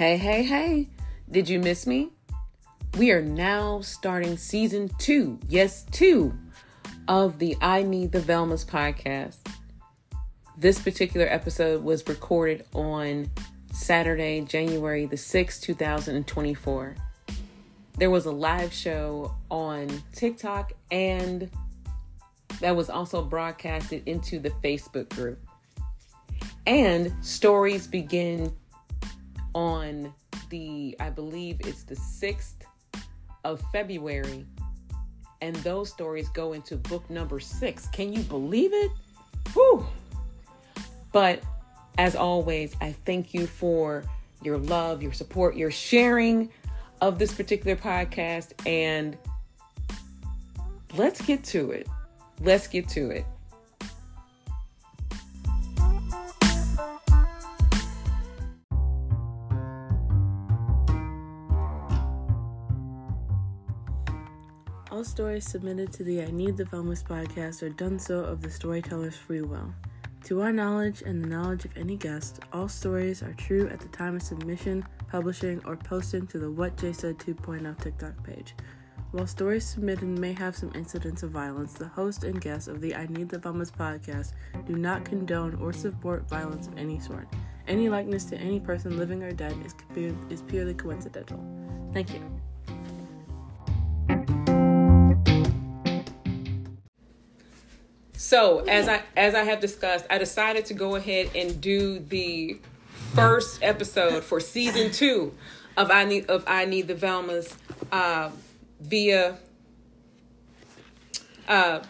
Hey, hey, hey. Did you miss me? We are now starting season two, yes, two, of the I Need the Velmas podcast. This particular episode was recorded on Saturday, January the 6th, 2024. There was a live show on TikTok and that was also broadcasted into the Facebook group. And stories begin on the, I believe it's the 6th of February. And those stories go into book number six. Can you believe it? Whew. But as always, I thank you for your love, your support, your sharing of this particular podcast. And let's get to it. Let's get to it. All stories submitted to the I Need the Velmas podcast are done so of the storyteller's free will. To our knowledge and the knowledge of any guest, all stories are true at the time of submission, publishing, or posting to the What Jay Said 2.0 TikTok page. While stories submitted may have some incidents of violence, the host and guests of the I Need the Velmas podcast do not condone or support violence of any sort. Any likeness to any person living or dead is, is purely coincidental. Thank you. So as I as I have discussed, I decided to go ahead and do the first episode for season two of I need of I need the Velmas uh, via uh,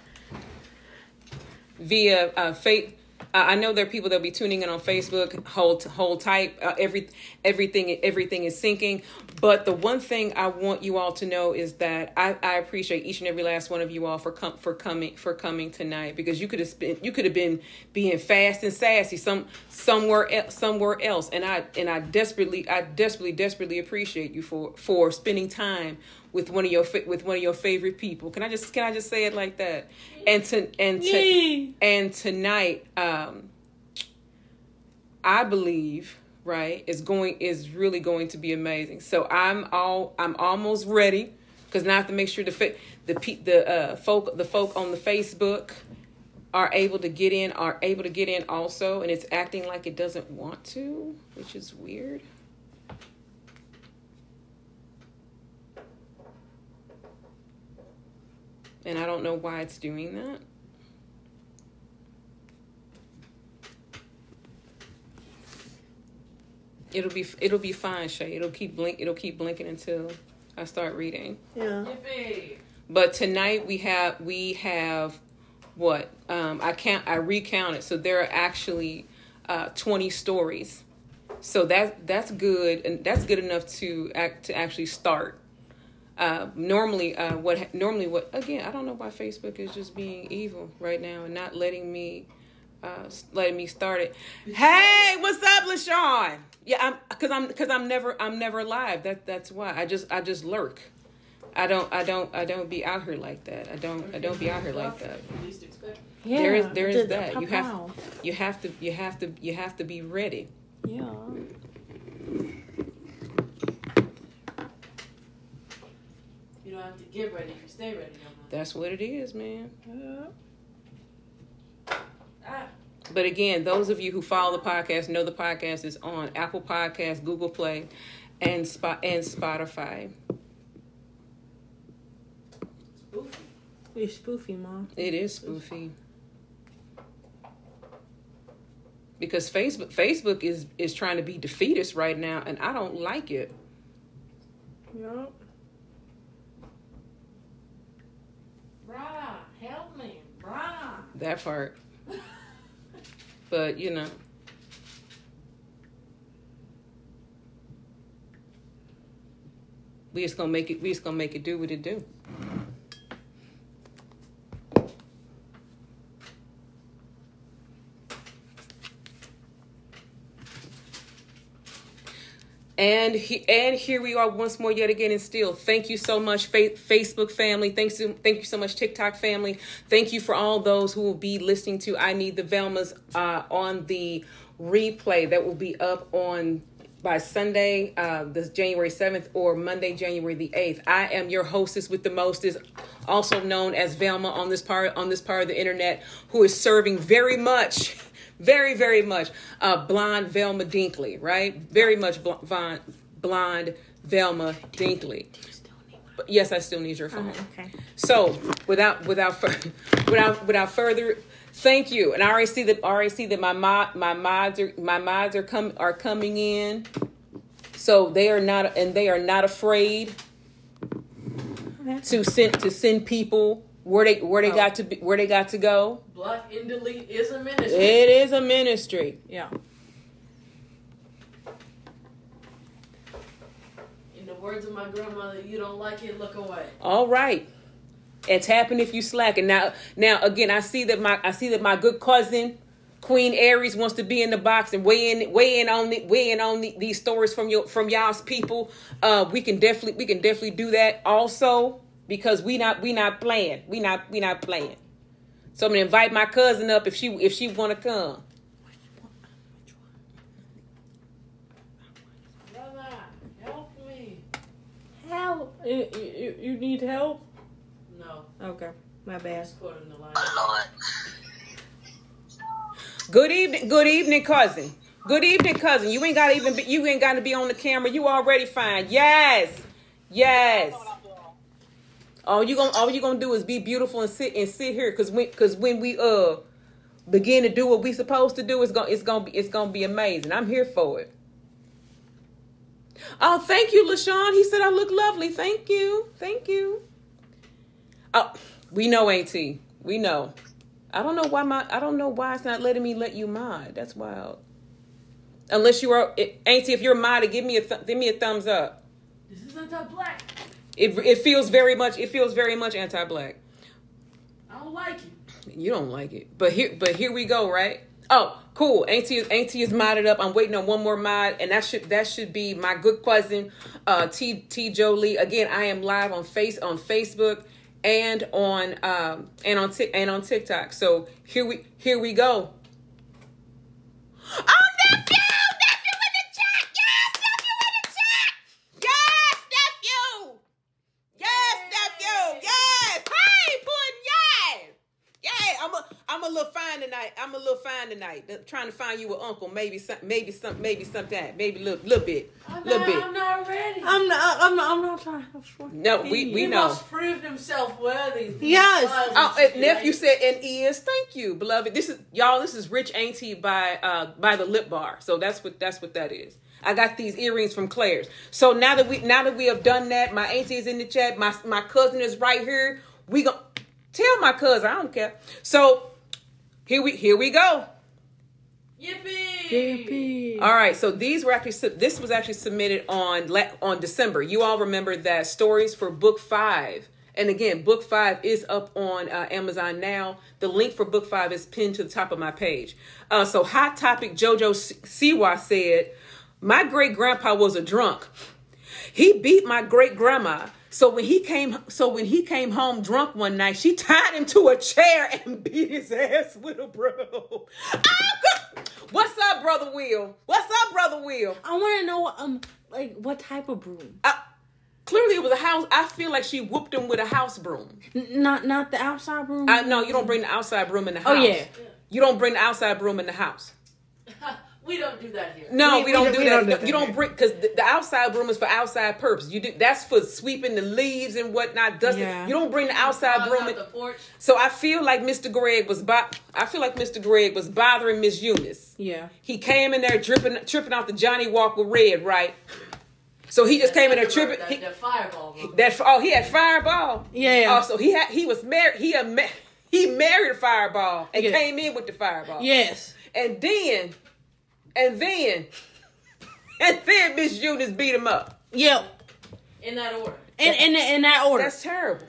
via uh, fate I know there are people that'll be tuning in on Facebook. Hold hold tight. Uh, every everything everything is syncing. But the one thing I want you all to know is that I, I appreciate each and every last one of you all for com- for coming for coming tonight because you could have been you could have been being fast and sassy some somewhere else, somewhere else and I and I desperately I desperately desperately appreciate you for for spending time with one of your with one of your favorite people. Can I just can I just say it like that? And to and to and tonight, um, I believe right is going is really going to be amazing. So I'm all I'm almost ready because now I have to make sure the the pe- the uh, folk the folk on the Facebook are able to get in are able to get in also and it's acting like it doesn't want to which is weird and I don't know why it's doing that. It'll be it'll be fine, Shay. It'll keep blink it'll keep blinking until I start reading. Yeah. But tonight we have we have what? Um I can't I recounted. So there are actually uh 20 stories. So that that's good and that's good enough to act to actually start uh, normally uh, what normally what again I don't know why Facebook is just being evil right now and not letting me uh, letting me start it. Hey, what's up, LaShawn? Yeah, I'm because I'm because I'm never I'm never live. That that's why I just I just lurk. I don't I don't I don't be out here like that. I don't I don't be out here like that. Yeah, there is there is that. You have you have to you have to you have to be ready. Yeah. Have to get ready. You stay ready. That's what it is, man. Yeah. Ah. But again, those of you who follow the podcast know the podcast is on Apple Podcasts, Google Play, and Spot and Spotify. Spoofy. It's spoofy, mom. It is spoofy. Because Facebook Facebook is is trying to be defeatist right now, and I don't like it. Yep. That part. but, you know. We just gonna make it we just gonna make it do what it do. And he, and here we are once more yet again and still. Thank you so much, fa- Facebook family. Thanks, thank you so much, TikTok family. Thank you for all those who will be listening to I Need the Velmas uh, on the replay that will be up on by Sunday, uh, this January 7th, or Monday, January the 8th. I am your hostess with the mostest, also known as Velma on this part on this part of the internet, who is serving very much, very, very much uh, blonde Velma Dinkley, right? Very much bl- blonde, blonde Velma Dinkley. But yes, I still need your phone. Okay. So without without fur- without without further, thank you. And I already see that I already see that my mod my mods are my mods are come are coming in. So they are not and they are not afraid to send to send people where they where they got to be where they got to go. Black in delete is a ministry. It is a ministry. Yeah. In the words of my grandmother, you don't like it, look away. All right. And tapping if you slacking. Now now again I see that my I see that my good cousin Queen Aries wants to be in the box and weigh in weigh in on the, weigh in on the, these stories from your from y'all's people. Uh we can definitely we can definitely do that also because we not we not playing. We not we not playing. So I'm gonna invite my cousin up if she if she wanna come. Help me. Help! You, you, you need help? No, Okay. My bad. just quoting the line. Good evening, good evening, cousin. Good evening, cousin. You ain't gotta even be, you ain't gotta be on the camera. You already fine. Yes, yes. All you gonna all you gonna do is be beautiful and sit and sit here, cause when cause when we uh begin to do what we supposed to do, it's gonna it's gonna be it's gonna be amazing. I'm here for it. Oh, thank you, LaShawn. He said I look lovely. Thank you, thank you. Oh, we know, Auntie. We know. I don't know why my I don't know why it's not letting me let you mod. That's wild. Unless you are Auntie, if you're modded, give me a th- give me a thumbs up. This is anti-black. It it feels very much it feels very much anti-black. I don't like it. You don't like it, but here but here we go, right? Oh, cool. Auntie is Auntie is modded up. I'm waiting on one more mod, and that should that should be my good cousin, uh, T T Jolie. Again, I am live on face on Facebook and on um and on Tik and on TikTok. So here we here we go. Oh! Nephew in the chat! Yes, nephew in the chat! Yes, nephew! Yes, nephew! Yes! Hey, pudding! Yes! Yeah, I'm a I'm a little fine tonight. I'm a little tonight. Trying to find you an uncle, maybe some, maybe some, maybe something, maybe a little, little bit, I'm little not, bit. I'm not ready. I'm not, I'm not, I'm not trying. No, we we he know. must prove himself worthy. Yes. Oh, and nephew said and is thank you, beloved. This is y'all. This is Rich Auntie by uh by the Lip Bar. So that's what that's what that is. I got these earrings from Claire's. So now that we now that we have done that, my auntie is in the chat. My my cousin is right here. We gonna tell my cousin. I don't care. So here we here we go. Yippee! Yippee! All right, so these were actually this was actually submitted on on December. You all remember that stories for book five, and again, book five is up on uh, Amazon now. The link for book five is pinned to the top of my page. Uh, so, hot topic JoJo S- Siwa said, "My great grandpa was a drunk. He beat my great grandma." So when he came, so when he came home drunk one night, she tied him to a chair and beat his ass with a broom. Oh, God. What's up, brother Will? What's up, brother Will? I want to know, um, like what type of broom? I, clearly, it was a house. I feel like she whooped him with a house broom. N- not, not the outside broom. I, no, you don't bring the outside broom in the house. Oh, yeah. you don't bring the outside broom in the house. we don't do that here. No, We- we, we don't don't- do we that. don't do that you don't here. bring because the, the outside broom is for outside purpose. You do that's for sweeping the leaves and whatnot, dusting. Yeah. You don't bring the outside broom. out In, the porch. so I feel like Mr. Greg was. Bo- I feel like Mr. Greg was bothering Miss Eunice. yeah. He came in there dripping, tripping off the Johnnie Walker Red, right? So he just came in there The- tripping. That, He, that fireball. bro. that oh, he had Fireball. Yeah, yeah. Oh, so he had he was married. He had ma- he married a Fireball and Yeah. came in with the Fireball. Yes. And then, and then, and then Miss Eunice beat him up. Yeah. In that order. In, in, in that order. That's terrible.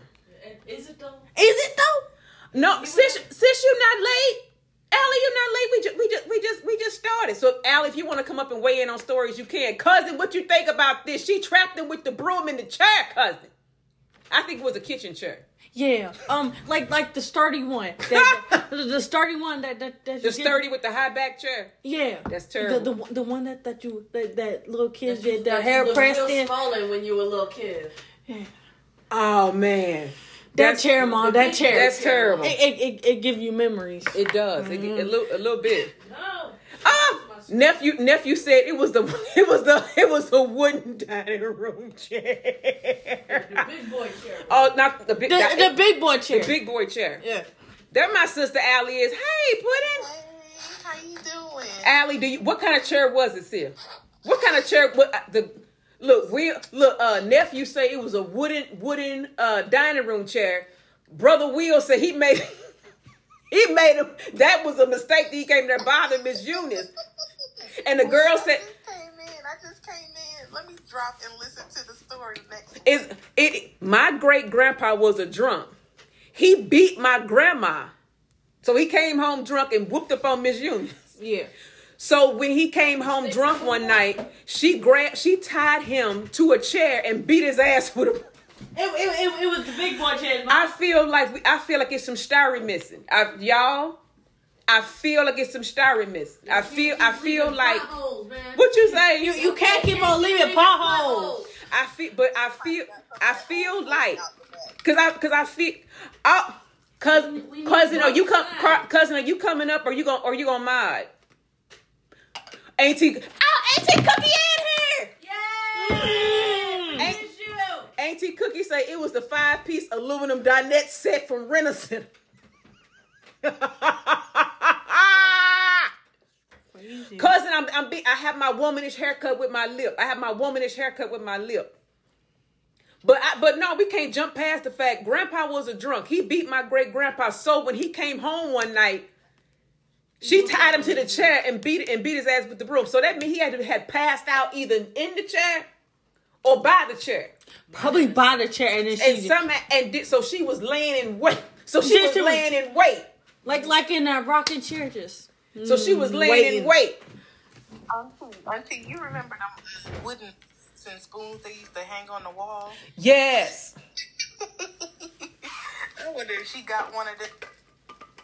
Is it though? Is it though? No, sis, sis, you not late. Allie, you're not late. We just, we just, we just, we just started. So, Allie, if you want to come up and weigh in on stories, you can. Cousin, what you think about this? She trapped him with the broom in the chair, cousin. I think it was a kitchen chair. Yeah, um, like like the sturdy one, that, the, the sturdy one that that, that The you sturdy with the high back chair. Yeah, That's The terrible. the, one- the one that that you that, that little kids That you- get their that hair pressed real in. smaller when you were a little kid. Oh man, That That's- chair, mom. That chair. That's terrible. It it, it, it give you memories. It does. It, Mm-hmm. a little, a little bit. No. Ah, nephew, nephew said it was the, it was the, it was a wooden dining room chair. The big boy chair. Oh, not the big, The, that- the big boy chair. the big boy chair. yeah. There, my sister Allie is. Hey, Puddin. Hey, how you doing? Allie, do you? What kind of chair was it, Sia? What kind of chair? What uh, the? Look, we look. Uh, nephew say it was a wooden wooden uh dining room chair. Brother Will said he made. He made him. That was a mistake that he came there bothering Miss Eunice. And the girl I said, just came in. I just came in. Let me drop and listen to the story next. "Is it? My great grandpa was a drunk. He beat my grandma, so he came home drunk and whooped up on Miss Eunice. Yeah. So when he came home drunk one night, she grabbed, she tied him to a chair and beat his ass with a. It, it, it, it was the big boy chair. I feel like we, I feel like it's some styrene missing. I, y'all, I feel like it's some styrene missing. I feel, I feel like what you say. you you can't keep on leaving potholes. I feel, but I feel, I feel like, cause I, cause I feel, uh, oh, cousin, cousin, are you come, cousin, are you coming up, or you gonna, or you gonna mod? Auntie, oh, Auntie Cookie in here. Ain't, Auntie Cookie say it was the five piece aluminum dinette set from Renaissance. Cousin, I'm, I'm be, I have my womanish haircut with my lip. I have my womanish haircut with my lip. But I, but no, we can't jump past the fact Grandpa was a drunk. He beat my great grandpa. So when he came home one night, she mm-hmm. tied him to the chair and beat and beat his ass with the broom. So that means he had to had passed out either in the chair or by the chair. Probably by the chair and then And some and did, so she was laying in wait. So she She- was she was- laying in wait. like like in that rocking chair just. So she was mm, laying in wait. Auntie, Auntie, you remember them wooden and spoons they used to hang on the wall? Yes. I wonder if she got one of them.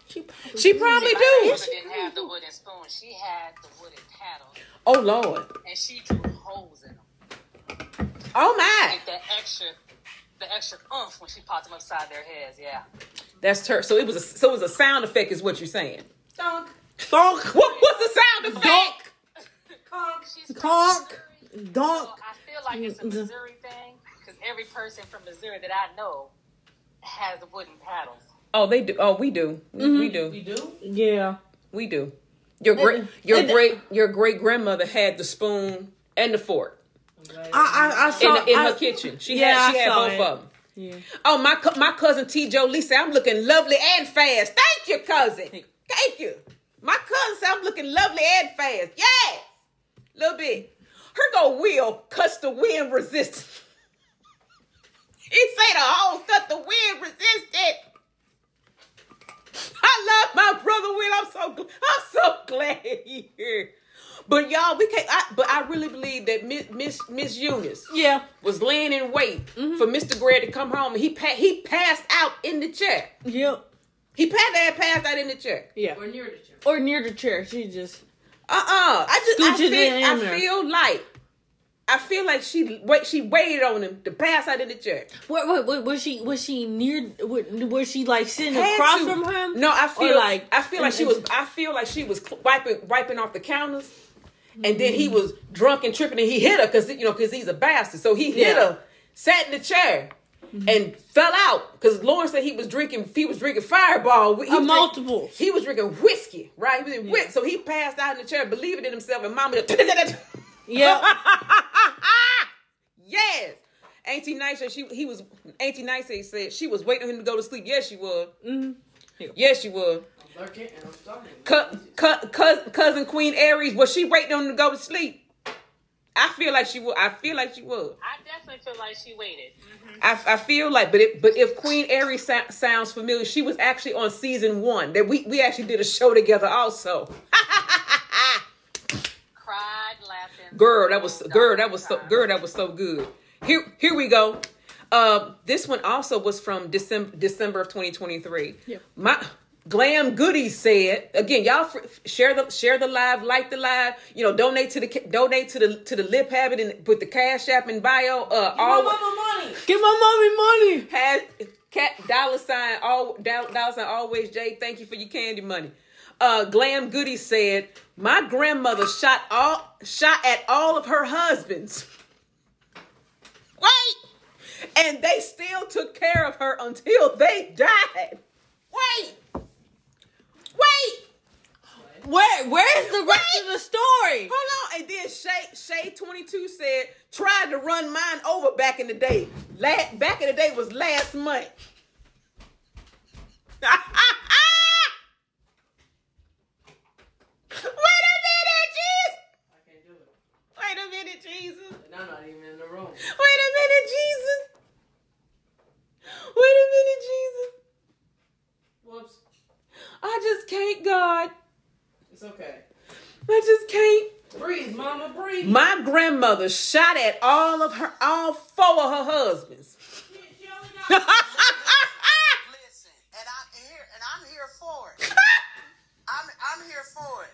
She probably, She probably do. grandmother didn't have the wooden spoon. She had the wooden paddle, Oh Lord. and she drew holes in them. Oh my. Like that extra, the extra oomph when she popped them upside their heads. Yeah. That's her. So it was a so it was a sound effect, is what you're saying. Donk. What was the sound effect? Conk. She's from Conk. Donk. So I feel like it's a mm-hmm. Missouri thing because every person from Missouri that I know has wooden paddles. Oh, they do. Oh, we do. Mm-hmm. We do. We do? Yeah. We do. Your great your great your great grandmother had the spoon and the fork I I, I in, saw in I, her kitchen. She Yeah, had she I had both it. of them. Yeah. Oh, my my cousin T. Joe Lee said I'm looking lovely and fast. Thank you, cousin. Thank you. My cousin said I'm looking lovely and fast. Yes, little bit. Her go Will cuts the wind resistant. he say the whole stuff the wind resistant. I love my brother Will. I'm so gl- I'm so glad he here. But y'all, we can't. I, but I really believe that Miss Miss Miss Eunice Yeah. was laying in wait for Mr. Gray to come home, and he pa- he passed out in the chair. Yep. He passed had passed out in the chair. Yeah. Or near the chair. Or near the chair. She just. Uh uh I just I feel, I there. feel like I feel like she wait she waited on him to pass out in the chair. What, what, what was she? Was she near? Was she like sitting Had across to. from him? No, I Or feel like I feel like she was I feel like she was wiping wiping off the counters, and then he was drunk and tripping, and he hit her because you know because he's a bastard. So he hit Yeah. her, sat in the chair, and fell out because Lauren said he was drinking he was drinking Fireball. He was A drink- multiple. He was drinking whiskey, right? He was in whis- So he passed out in the chair, believing in himself, and Mama. Just, Yep. yes. Auntie Nice said she he was Auntie Nice said she was waiting on him to go to sleep. Yes, she was. Mhm. Yes, she was. I'm lurking and I'm starting. Cu- cu- cousin Queen Aries was she waiting on him to go to sleep? I feel like she would. I feel like she would. I definitely feel like she waited. I, I feel like, but it, but if Queen Aries sa- sounds familiar, she was actually on season one. That we we actually did a show together also. Cried, laughing. girl, that was girl, that was so girl, that was so good. Here here we go. Uh, this one also was from December December of 2023. Yep. My Glam Goody said again, y'all f- share the share the live, like the live. You know, donate to the donate to the to the lip habit and put the cash app in bio. Uh, all My mama money. Give my mommy money. has cat dollar sign all dollar dollar sign always Jay. Thank you for your candy money. Uh, Glam Goody said, "My grandmother shot all shot at all of her husbands. Wait, and they still took care of her until they died. Wait, wait." Where where's the rest of the story? Hold on, and then Shay Shay twenty two said tried to run mine over back in the day. La- back in the day was last month. Wait a minute, Jesus! I can't do it. Wait a minute, Jesus! And I'm not even in the room. Wait a minute, Jesus! Wait a minute, Jesus! Whoops. I just can't, God. It's okay. I just can't. Breathe, mama, breathe. My grandmother shot at all of her, all four of her husbands. Listen, and I'm here, and I'm here for it. I'm I'm here for it.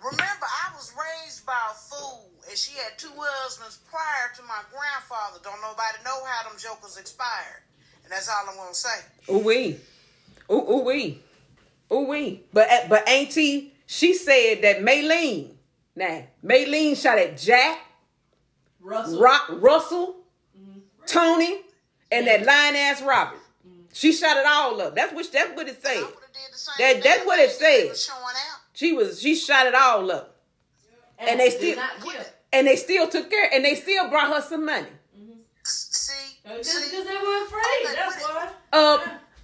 Remember, I was raised by a fool, and she had two husbands prior to my grandfather. Don't nobody know how them jokers expired, and that's all I'm gonna say. Ooh wee, ooh ooh wee, ooh wee. But uh, but Auntie, she said that Maylene, now Maylene shot at Jack, Russell. Rock, Russell, Tony, and that lying ass Robert. She shot it all up. That's what that's what it I said. would have did the same That- that's what it said. was out. She was she shot it all up, and they still and they still took care and they still brought her some money. See, Because they were afraid. That's why. Uh,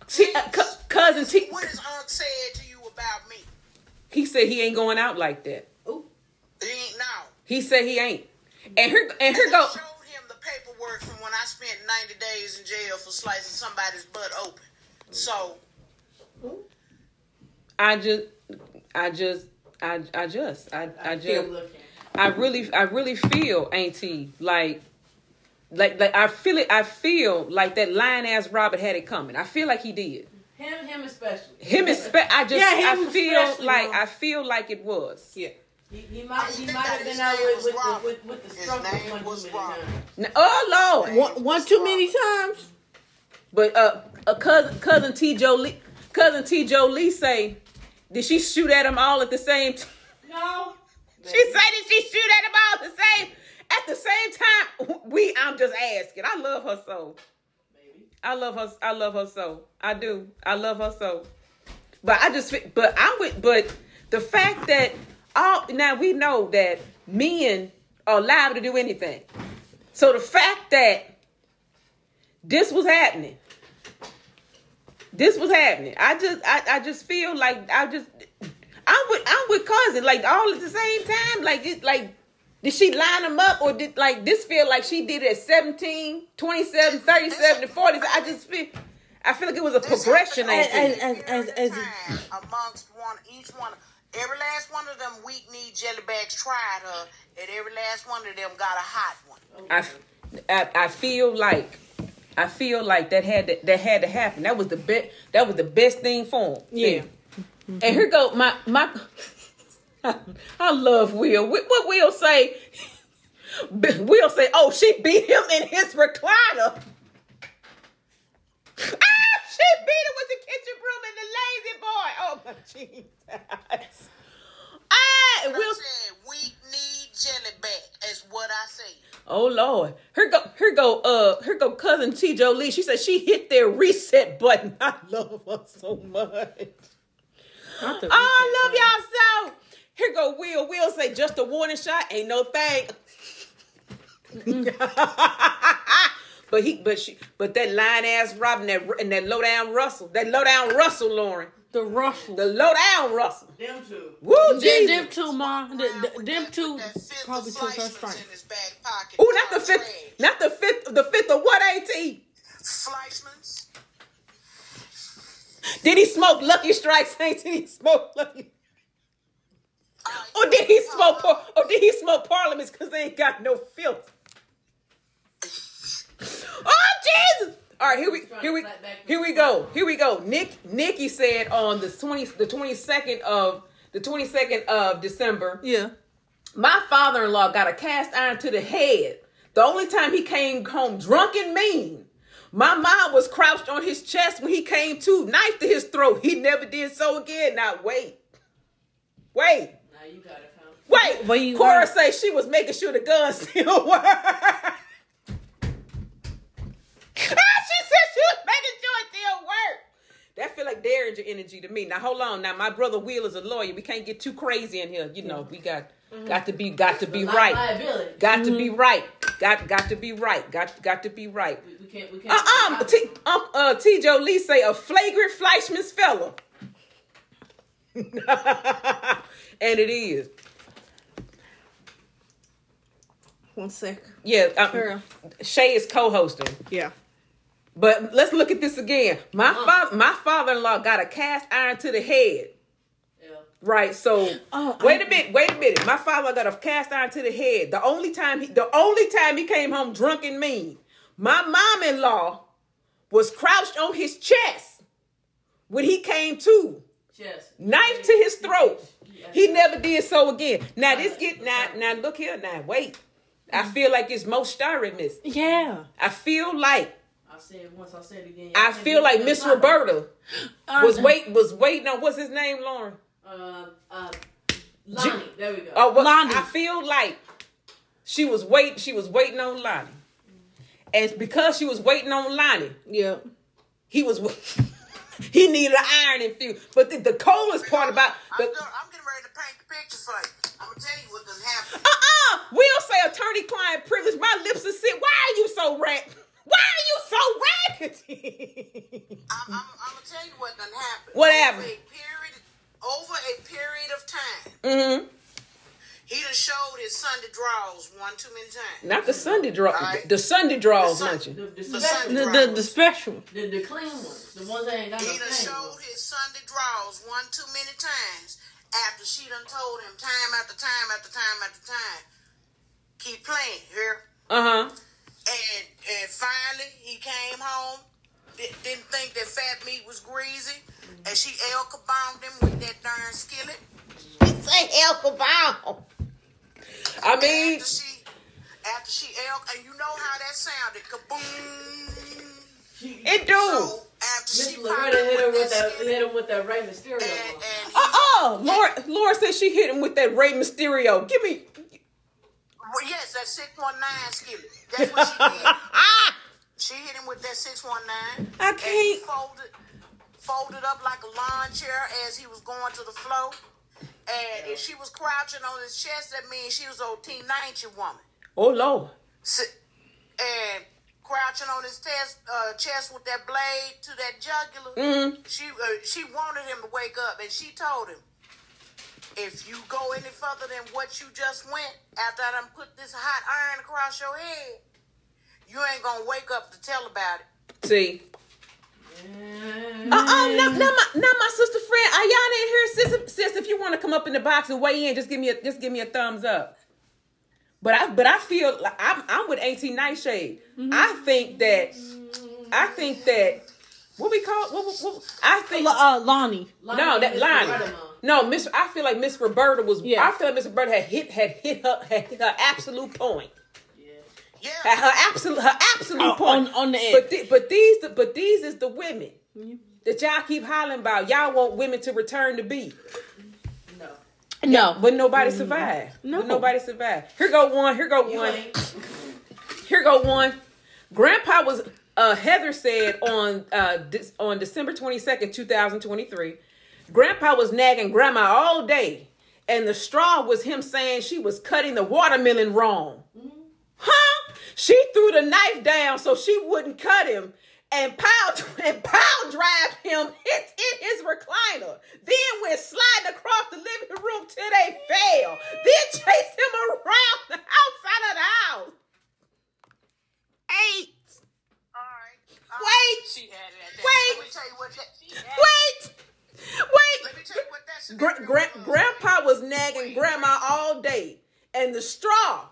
T, uh cou- cousin T, what has Unc said to you about me? he said he ain't going out like that. Ooh. He ain't now. He said he ain't. And here and here I go. showed him the paperwork from when I spent 90 days in jail for slicing somebody's butt open. So, I just, I just, I, I just, I, I just. I really, I really feel, Auntie, like, like, like I feel it. I feel like that lying ass Robert had it coming. I feel like he did. Him, him especially. Him especially. I just, Yeah, him I feel like, Mom. I feel like it was. Yeah. He, he might, he might have been out name with, with, Robert. with, with the His stroke name one too many times. Oh Lord. One, one too many times. But uh, a cousin, cousin T. Joe Lee, cousin T. Joe Lee say, did she shoot at him all at the same time? No. She said that she shoot at him all the same at the same time. We, I'm just asking. I love her so. Maybe. I love her. I love her so. I do. I love her so. But I just. But I'm with. But the fact that all now we know that men are liable to do anything. So the fact that this was happening. This was happening. I just. I. I just feel like I just. I'm with. I'm with cousin. Like all at the same time. Like it. Like. Did she line them up or did like this feel like she did it at 17, 27, 37, and 40? I just feel I feel like it was a progression. ain't And- it? and- as- as- time amongst one, each one, every last one of them weak knee jelly bags tried her, and every last one of them got a hot one. I, I, I feel like I feel like that had to, that had to happen. That was the best. That was the best thing for him. Yeah. And here go my my. I love Will. What what Will say? Will say, "Oh, she beat him in his recliner." Ah, she beat him with the kitchen broom and the lazy boy. Oh my Jesus! Ah, and I Will. said weak knee jelly bag is what I said. Oh Lord. Here go here go uh here go cousin T Joe Lee. She said she hit their reset button. I love her so much. Oh, I love y'all so. Here go Will. Will say just a warning shot, ain't no thing. but he but she but that line ass Robin that and that low down Russell. That low down Russell Lauren. The Russell. The low down Russell. Them two. Woo Them, Jesus. them two, ma. The, the, them two with that fifth probably of took her Fleischmann's strength. in his back pocket. Oh, not the fifth, not the fifth, the fifth of what ain't he? Fleischmann's. Did he smoke Lucky Strikes? Ain't did he smoke Lucky? Or did he smoke? Par- or did he smoke Parliaments because they ain't got no filth? Oh Jesus! All right, here we here we here we go. Here we go. Nick Nikki said on the twenty the twenty second of the twenty second of December. Yeah. My father in law got a cast iron to the head. The only time he came home drunk and mean. My mom was crouched on his chest when he came to, knife to his throat. He never did so again. Now wait, wait. Now you got it, huh? Wait, But you Cora are- say she was making sure the gun still worked. she said she was making sure it still worked. That feel like Derringer energy to me. Now hold on. Now my brother Will is a lawyer. We can't get too crazy in here. You know, we got got to be got to be Li- right. Liability. Got to be right. Got got to be right. Got got to be right. We, we can't. We can't. Uh uh T um, uh T Joe Lee say a flagrant Fleischmann's fella. and it is. One sec. Yeah, um, Girl. Shay is co-hosting. Yeah. But let's look at this again. My father, my father-in-law got a cast iron to the head. Yeah. Right. So Oh, wait I- a minute. Wait a minute. My father got a cast iron to the head. The only time he, the only time he came home drunk and mean. My mom-in-law was crouched on his chest when he came to, Chest. knife to his throat. He never did so again. Now this get now now look here now. Wait. I feel like it's most starring miss. Yeah. I feel like I said once. I said it again. I feel like Miss Roberta was wait was waiting on what's his name, Lauren. Uh, uh, Lonnie. There we go. Oh, well, Lonnie. I feel like she was wait she was waiting on Lonnie, and because she was waiting on Lonnie, Yeah. he was he needed an iron infused. But the, the coolest part about I'm, the go- I'm getting to paint for you. I'm gonna tell you what done happened. uh uh we'll say attorney client privilege. My lips are sit. Why are you so rat? Why are you so raggedy? I'm, I'm, I'm gonna tell you what done happened. What happened? Over a period, over a period of time, mm-hmm. he done showed his Sunday draws one too many times. Not the Sunday draw. Right. The Sunday draws, The Sun- don't you? The, the, The special, The, the, the special. the, the clean ones. The ones that ain't got no He done showed his Sunday draws one too many times after she done told him time after time after time after time, keep playing here. Uh huh. And and finally he came home. Didn't think that fat meat was greasy, and she El bombed him with that darn skillet. He say El Cabal. I mean, after she, after she El, and you know how that sounded, kaboom. it do. So after Miss she Loretta hit him with that. Hit him with that Rey Mysterio. and, and Laura, Laura said she hit him with that Rey Mysterio. Give me. well, yes, that six one nine skillet. That's what she did. Ah! She hit him with that six one nine. I And he can't. folded, folded up like a lawn chair as he was going to the floor. And if she was crouching on his chest, that means she was old teen ninety woman. Oh, Lord. Sit- and crouching on his chest, uh, chest with that blade to that jugular. Mm-hmm. She uh, she wanted him to wake up, and she told him, "If you go any further than what you just went, after I done put this hot iron across your head, you ain't gonna wake up to tell about it." See. Uh-uh. Now, now, my, now my sister friend, Ayana in here. Sis, sis, if you want to come up in the box and weigh in, just give me a just give me a thumbs up. But I but I feel like I'm I'm with Auntie Nightshade. I think that I think that what we call what, what, what I think Uh, Lonnie. no that Miss line Loretta, Mom. no Miss I feel like Miss Roberta was Yeah. I feel like Miss Roberta had hit had hit her had hit her absolute point Yeah, at her absolute her absolute Oh, point on- on the edge. But the, but these but these is the women that y'all keep hollering about. Y'all want women to return to be. No. But nobody survived. No. But nobody survived. Here go one. Here go You one. ain't. Here go one. Grandpa was uh Heather said on uh this, on December 22nd, 2023. Grandpa was nagging grandma all day. And the straw was him saying she was cutting the watermelon wrong. Huh? She threw the knife down so she wouldn't cut him and power and power drive him hit in his recliner. Then went sliding across the living room till they fell. Then chased him around the outside of the house. Eight. all right. all right. Wait. She had it at that. Wait. Let me tell you what that. Wait. Wait. Let me tell you what that. Gra- gra- grandpa was nagging grandma all day, and the straw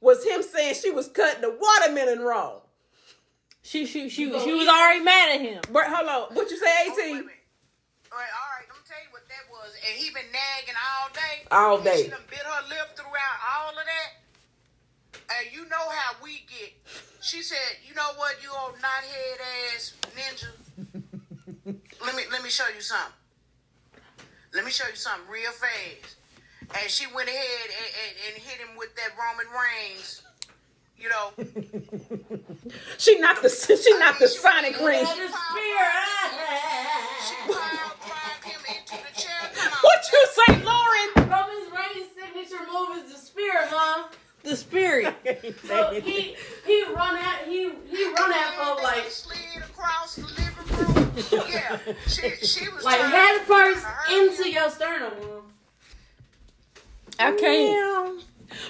was him saying she was cutting the watermelon wrong. She she she go she was eat. already mad at him. But hold on. What you say, Oh, wait a AT? minute. All right, all right, let me tell you what that was. And he been nagging all day. All And day. She done bit her lip throughout all of that. And you know how we get. She said, "You know what, you old knothead ass ninja. let me let me show you something. Let me show you something real fast." And she went ahead and, and, and hit him with that Roman Reigns. You know, She knocked the she knocked the Sonic ring. She spirit. pile drive him into the chair. Come. What you say, Lauren? Roman's Reigns' signature move is the spear, mom. The spirit. So he he run at he he run at folk like slid across the living room. yeah, she she was like head first trying to hurt into your sternum. mom. I can't.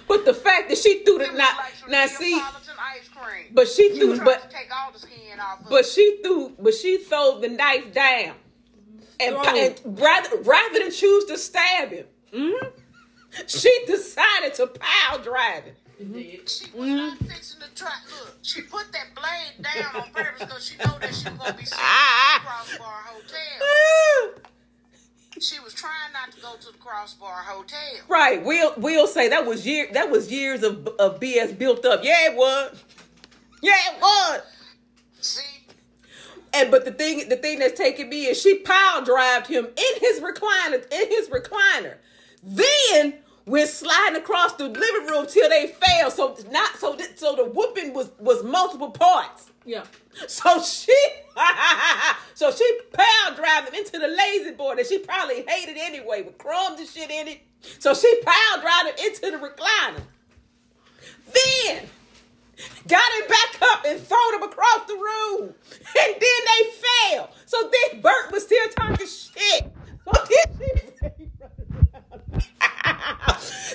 But the fact that she threw the It was now, like now see, Neapolitan ice cream. but she She threw, was but take all the skin off. But she threw, but she threw the knife down, and, and rather rather than choose to stab him, Mm-hmm. she decided to pile drive him. Indeed. She was not fixing to try. Look, she put that blade down on purpose because she know that she was gonna be sent to the Crossbar Hotel. She was trying not to go to the Crossbar Hotel. Right, we'll we'll say that was year that was years of of BS built up. Yeah, it was. Yeah, it was. See, And but the thing the thing that's taking me is she pile drived him in his recliner in his recliner. Then went sliding across the living room till they fell. So not so so the whooping was was multiple parts. Yeah. So she so she pile drived him into the lazy boy that she probably hated anyway with crumbs and shit in it. So she pile drived him into the recliner. Then got him back up and thrown him across the room. And then they fell. So then Bert was still talking shit. So then she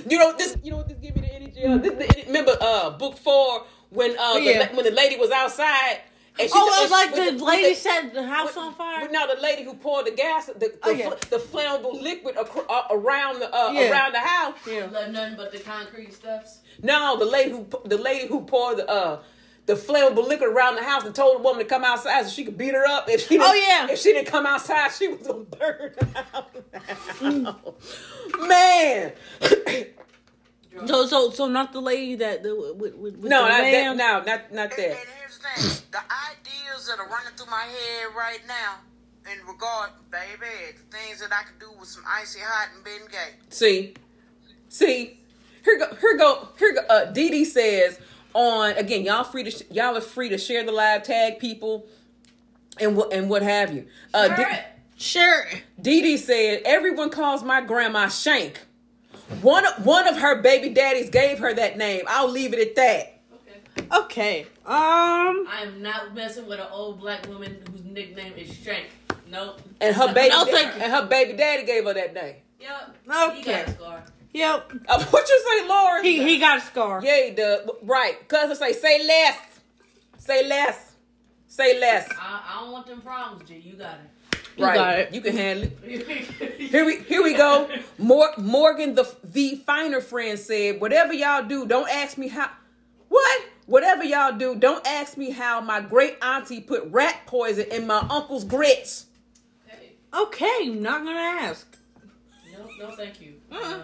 You know this. You know what this give me the energy of. This, the, remember, uh, book four when uh Yeah. the, when the lady was outside. And she Oh, it was like she- the lady with set the house with- on fire. with- No, the lady who poured the gas, the the, Oh, yeah. fl- the flammable liquid acro- uh, around the uh, Yeah. around the house. Yeah. Left nothing but the concrete steps. No, the lady who the lady who poured the uh the flammable liquid around the house and told the woman to come outside so she could beat her up. If she didn't, Oh, yeah. if she didn't come outside, she was gonna burn out. Man, So so so not the lady that the with, with, with no, the not that, lamb. no, not not and, and that. here's the thing: the ideas that are running through my head right now, in regard, baby, the things that I could do with some icy hot and Ben Gay. See, see, here go, here go, here go. Uh, Dee Dee says on again. Y'all free to sh- y'all are free to share the live, tag people, and what and what have you. Uh, Dee- Sure. Dee Dee said, everyone calls my grandma Shank. One of, one of her baby daddies gave her that name. I'll leave it at that. Okay. Okay. Um. I am not messing with an old black woman whose nickname is Shank. Nope. And her baby No, thank you. and her baby daddy gave her that name. Yep. Okay. He got a scar. Yep. Uh, what you say, Lauren? He he got a scar. Yeah, he does. Right. Cousin say, say less. Say less. Say less. I, I don't want them problems, G. You got it. You right. got it. You can handle it. Here we here we go. Mor- Morgan the the finer friend said, "Whatever y'all do, don't ask me how. What? Whatever y'all do, don't ask me how my great auntie put rat poison in my uncle's grits. Hey, Okay. Not gonna ask. no, no, thank you. Uh,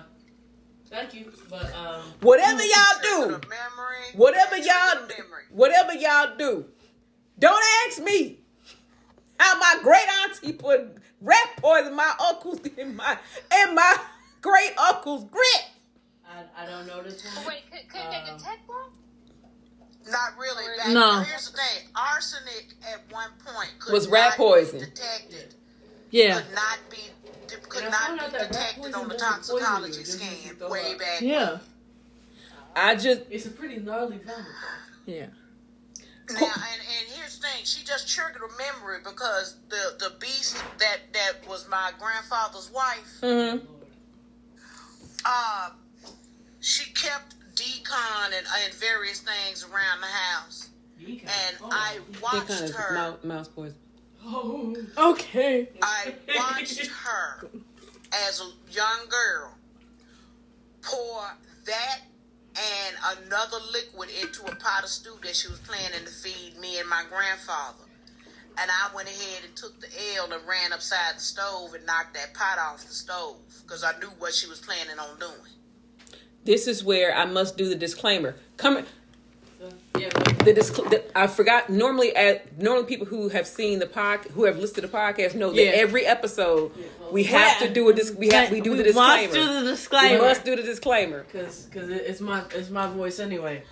thank you, but um, Whatever y'all do, memory. whatever y'all, the memory. whatever y'all do, don't ask me how my great auntie put rat poison in my uncle's in my in my great uncle's grit. I, I don't know this one. Wait, could, could they Um, detect that? Not really. Back, No. Here's the thing: arsenic at one point could Was rat poison. Be detected Yeah. could not be could And I found not be detected on the doesn't poison you, toxicology it just makes you scan throw way back. Yeah. I just It's a pretty gnarly vomit. though. Yeah. Now, and, and here's the thing: she just triggered a memory because the the beast that that was my grandfather's wife. mhm. Uh, she kept d-CON and, and various things around the house, You and oh. I watched kind of her. mouse, mouse poison. Oh. Okay. I watched her as a young girl pour that and another liquid into a pot of stew that she was planning to feed me and my grandfather. And I went ahead and took the L and ran upside the stove and knocked that pot off the stove because I knew what she was planning on doing. This is where I must do the disclaimer. Come, Yeah, the, discl- the I forgot. Normally, at normally people who have seen the pod, who have listened to the podcast, know that Yeah. every episode we have to do a dis- we have we do the disclaimer. Must do the we disclaimer. must do the disclaimer. Cause, cause it's my, it's my voice anyway.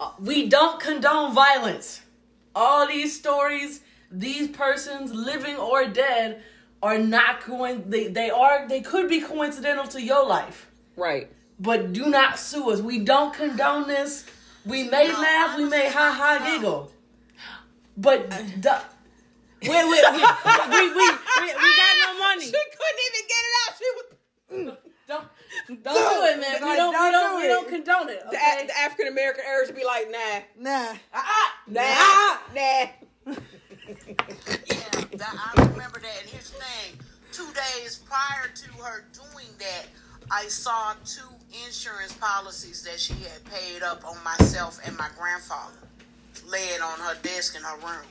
Uh, we don't condone violence. All these stories, these persons, living or dead, are not going. They, they are. They could be coincidental to your life, Right. but do not sue us. We don't condone this. We may No, laugh. We may ha ha no. giggle, but the, wait, wait, we, we, we, we, we got no money. She couldn't even get it out. She was Don't, don't do it, man. We don't, don't don't, do we don't condone it. the, Okay? the African American urge be like, nah, Nah. Ah, nah, ah. nah. Yeah, that, I remember that. And here's the thing: two days prior to her doing that, I saw two insurance policies that she had paid up on myself and my grandfather, laying on her desk in her room.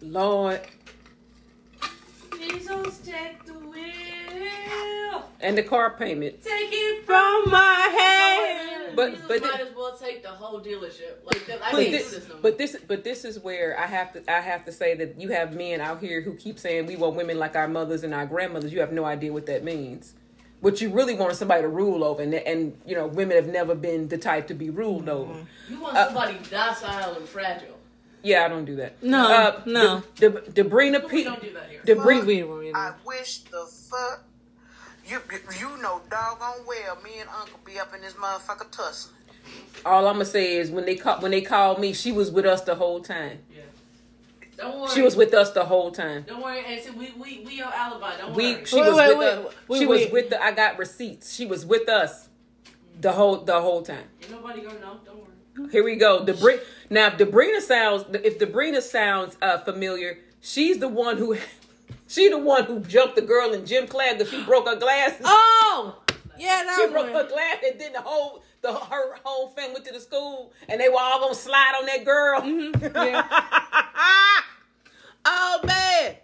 Lord, Jesus, take the wheel. and the car payment. Take it from my head. But- Jesus but might the- as well take the whole dealership. Like that, I can't this, do this no more. but this, but this is where I have to, I have to say that you have men out here who keep saying we want women like our mothers and our grandmothers. You have no idea what that means. What you really want is somebody to rule over, and, and you know, women have never been the type to be ruled over. you want uh, somebody docile and fragile. Yeah, I don't do that. No, uh, no. De, De, Debrina P. don't do that here. Debrina, I wish the fuck you you know doggone well me and Uncle be up in this motherfucker tussling. all I'm gonna say is when they call when they called me, she was with us the whole time. Yeah. Don't worry. She was with us the whole time. Don't worry, Auntie. We we we your alibi. Don't We worry. she Wait, was wait, with wait, us. wait, she was with the. I got receipts. She was with us the whole the whole time. Ain't nobody gonna know. Don't worry. Here we go. Debri- now, if Debrina sounds if Debrina sounds uh, familiar, she's the one who she the one who jumped the girl in gym class because she broke her glasses. Oh, yeah, that she broke her one. glass, and then the whole the her whole family went to the school, and they were all gonna slide on that girl. oh man.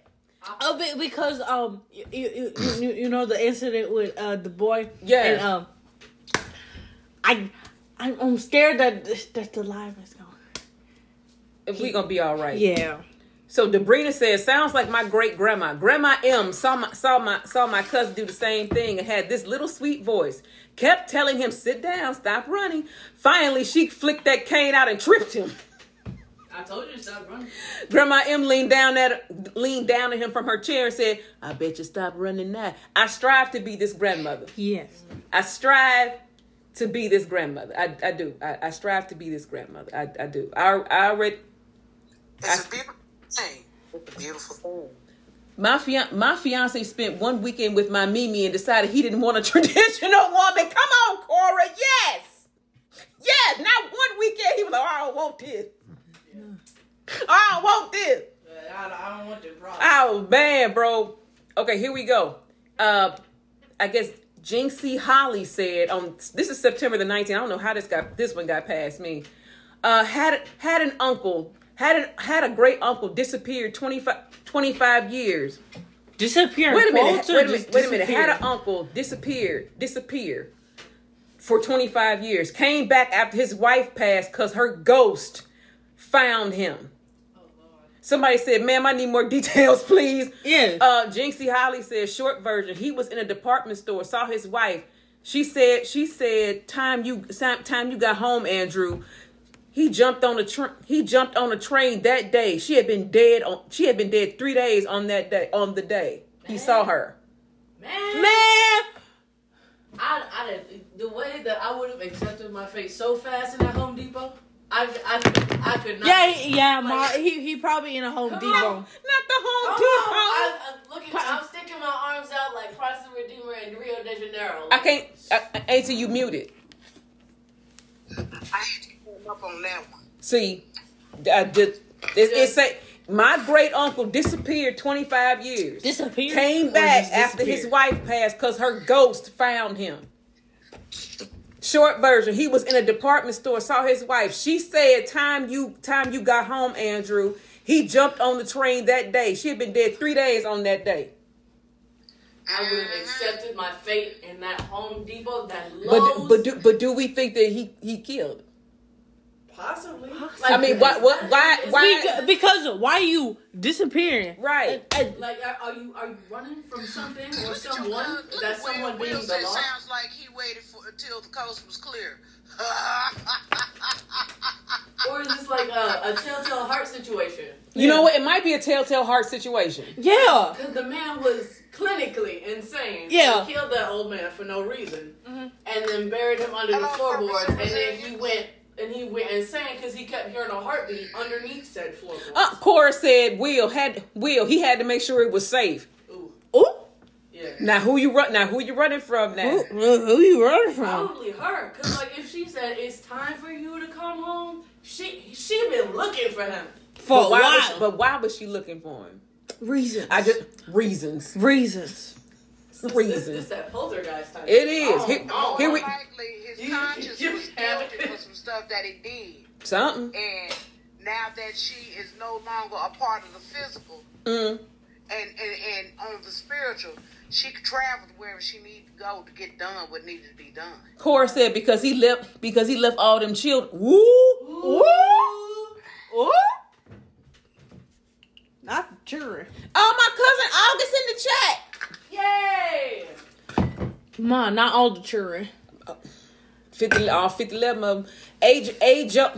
Because um, you, you, you, you know the incident with uh the boy. Yeah. And um, I, I'm, I'm scared that that the live is going. If we gonna be all right. Yeah. So Debrina says, sounds like my great grandma. Grandma M saw my saw my saw my cousin do the same thing and had this little sweet voice. Kept telling him, sit down, stop running. Finally, she flicked that cane out and tripped him. I told you to stop running. Grandma M leaned down at leaned down at him from her chair and said, I bet you stop running now. I strive to be this grandmother. Yes. I strive to be this grandmother. I, I do. I, I strive to be this grandmother. I, I do. I, I already It's a beautiful thing. It's a beautiful thing. My fian- my fiance spent one weekend with my Mimi and decided he didn't want a traditional woman. Come on, Cora. Yes. Yes. Not one weekend. He was like, oh, I don't want this. I don't want this. I, I don't want the problem. Oh man, bro. Okay, here we go. Uh, I guess Jinxie Holly said on this is September the 19th. I don't know how this got this one got past me. Uh, had had an uncle had an, had a great uncle disappeared 25, 25 years. Disappear. Wait a minute. Wait a minute. Wait a minute. Had an uncle disappeared disappear for 25 years. Came back after his wife passed because her ghost found him. Somebody said, "Ma'am, I need more details, please." Yeah. Uh, Jinxie Holly says, short version. He was in a department store, saw his wife. She said, she said, time you time you got home, Andrew. He jumped on a tra- he jumped on a train that day. She had been dead on she had been dead three days on that day on the day he saw her. Man, Man. I, I the way that I would have accepted my fate so fast in that Home Depot, I, I, could, I could not. Yeah, he- yeah. Ma, Like- he he probably in a Home Depot. on. Not the Home Depot. on, I, I, look at me. I'm sticking my arms out like Christ the Redeemer in Rio de Janeiro. I can't. I, I, Auntie, you muted. I had to come up on that one. See, I just uh, it, it say my great uncle disappeared 25 years. Disappeared. Came back just after his wife passed because her ghost found him. Short version, he was in a department store, saw his wife. She said, "Time you time you got home, Andrew." He jumped on the train that day. She had been dead three days on that day. I would have accepted my fate in that Home Depot, that But but do, but do we think that he he killed? Possibly. I mean, why what why why? Beca- because of why you disappearing? Right. And- and- Like, are, are you are you running from something or Look at your someone? cousin. Look That's at someone being the law. sounds like he waited for until the coast was clear. Or is this like a, a telltale heart situation? You know what? It might be a telltale heart situation. yeah. Because the man was clinically insane. Yeah. He killed that old man for no reason. Mm-hmm. And then buried him under the Hello, floorboards. And then he went and he went insane because he kept hearing a heartbeat underneath said floorboards. Uh, Cora said Will had Will he had to make sure it was safe. Ooh, Ooh. yeah. Now who you run? Now who you running from now? Who, who you running from? Probably her. Because, like, if she said it's time for you to come home, she she been looking for him. For But a why, while. was she, but why was she looking for him? reasons. I just reasons, reasons. This, this, reasons. that poltergeist type. It is. Oh, Here- oh, here we- likely, his You- conscience you was have it. stuff that he did. Something. And now that she is no longer a part of the physical Mm. and, and, and on the spiritual, she could travel to wherever she needed to go to get done what needed to be done. Cora said because he left because he left all them children. Woo! Ooh. Ooh. Not the jury. Oh, my cousin August in the chat. Yay! Come on, not all the children. 50, all 50, 11 of them. Age, age, Jo-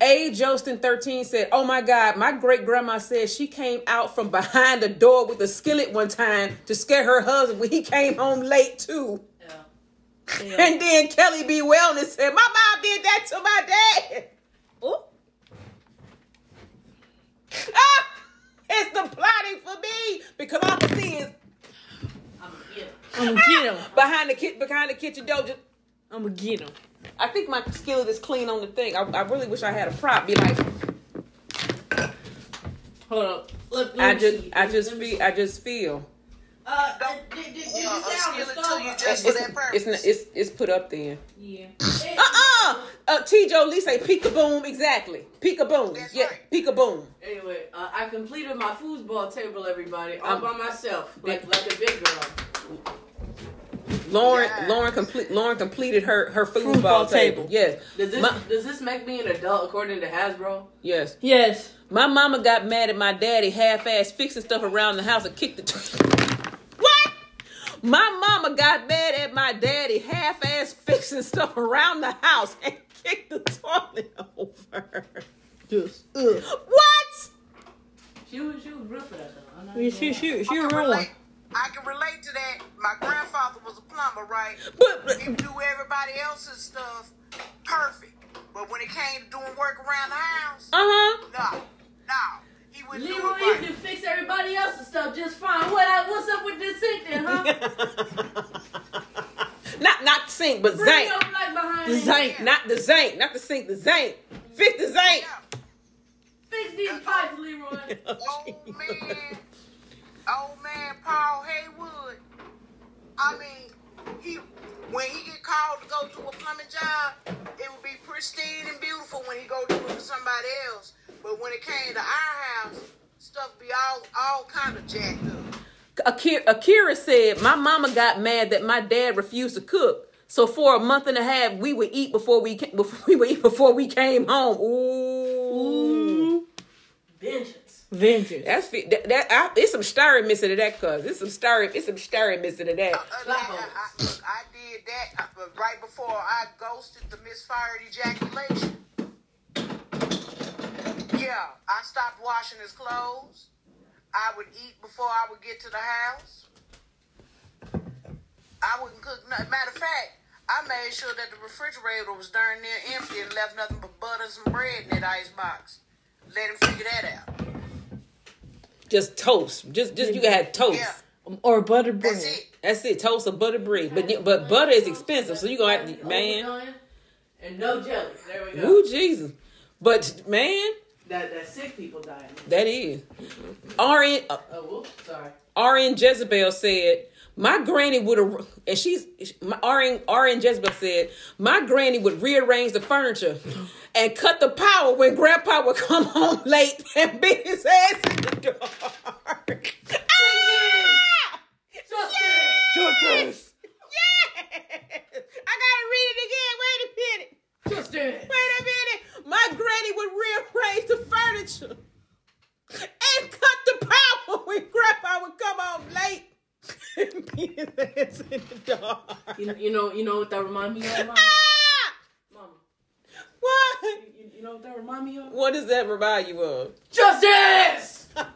A. Jostin 13 said, Oh my God, my great grandma said she came out from behind the door with a skillet one time to scare her husband when he came home late too. Yeah. And then Kelly B. Wellness said, My mom did that to my dad. Ooh. Ah, it's the plotting for me because all I can see is I'm gonna get him. I'm gonna get him. behind the ki- behind the kitchen door. Just, I'm gonna get him. I think my skillet is clean on the thing. I, I really wish I had a prop. Be like, Hold up. Let, let I just, see. I just Let me feel, see. I just feel. Uh, did, did, did, you Uh, It's, it's, it's, it's put up there. Yeah. Uh-uh. Uh, T. Joe Lee say peek-a-boom, exactly. Peek-a-boom. That's Yeah, right. peek-a-boom. Anyway, uh, I completed my foosball table, everybody, all Um, by myself, like like a big girl. Lauren, Yes. Lauren complete, Lauren completed her her foosball Foosball table. table. Yes, Does this My- does this make me an adult according to Hasbro? yes. Yes. My mama got mad at my daddy half-ass fixing stuff around the house and kicked the. Toilet. What? My mama got mad at my daddy half-ass fixing stuff around the house and kicked the toilet over. Just. Ugh. What? She was she was real for that though. I'm not Yeah, gonna she she she I a real one. Relate. I can relate to that. My grandfather was a plumber, right? But, but He do everybody else's stuff perfect. But when it came to doing work around the house, uh huh. no, no. He wouldn't do Leroy, it you right. can fix everybody else's stuff just fine. What I, what's up with this sink then, huh? not not the sink, but Bring zinc. your black behind The in. zinc. Not the zinc, not the sink, the zinc. Fix the zinc. Yeah. Fix these pipes, Leroy. Old man, old man Paul Haywood. I mean, he when he get called to go do a plumbing job, it would be pristine and beautiful when he go do it for somebody else. But when it came to our house, stuff be all all kind of jacked up. Akira, Akira said, My mama got mad that my dad refused to cook. So for a month and a half, we would eat before we came, before we would eat before we came home. Ooh, Ooh. Vengeance. Vengeance. that's that. that I, it's some stirring missing to that, cuz it's some stirring. It's some stirring missing to that. Uh, like, I, I, look, I did that uh, but right before I ghosted the misfired ejaculation. Yeah, I stopped washing his clothes. I would eat before I would get to the house. I wouldn't cook nothing. Matter of fact, I made sure that the refrigerator was darn near empty and left nothing but butter and some bread in that ice box. Let him figure that out. Just toast. Just just you had toast. Yeah, Or butter bread. that's it. That's it. Toast or butter bread. But but butter is expensive, so you gonna have to man. And no jelly. There we go. Ooh Jesus. But man, That that sick people dying. that is. RN uh, Oh, whoops, sorry. RN Jezebel said, My granny would have, and she's my RN, RN Jezebel said, my granny would rearrange the furniture and cut the power when Grandpa would come home late and beat his ass in the dark. Ah! Justice! Yes! I gotta read it again. Wait a minute. Justice! Wait a minute. My granny would rearrange the furniture and cut the power when Grandpa would come home late and beat his ass in the dark. You know, you know, you know what that remind me of, Mama? Ah! Mama, What? you, you know what that remind me of? What does that remind you of? Justice! I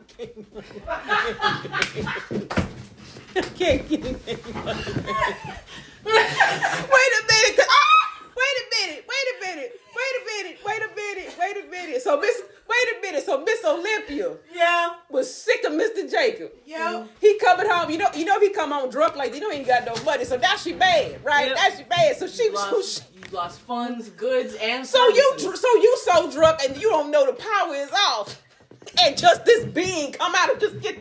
can't get it. Wait a minute. ah! Wait a minute. Wait a minute. Wait a minute. Wait a minute. Wait a minute. So Miss wait a minute. So Miss Olympia Yeah. was sick of Mr. Jacob. Yeah. He coming home, you know, you know if he come home drunk like they know he ain't got no money. So now she bad, right? Yep. Now she bad. So she You lost, you lost funds, goods, and so you services. so you so drunk and you don't know the power is off. And just this being come out and just get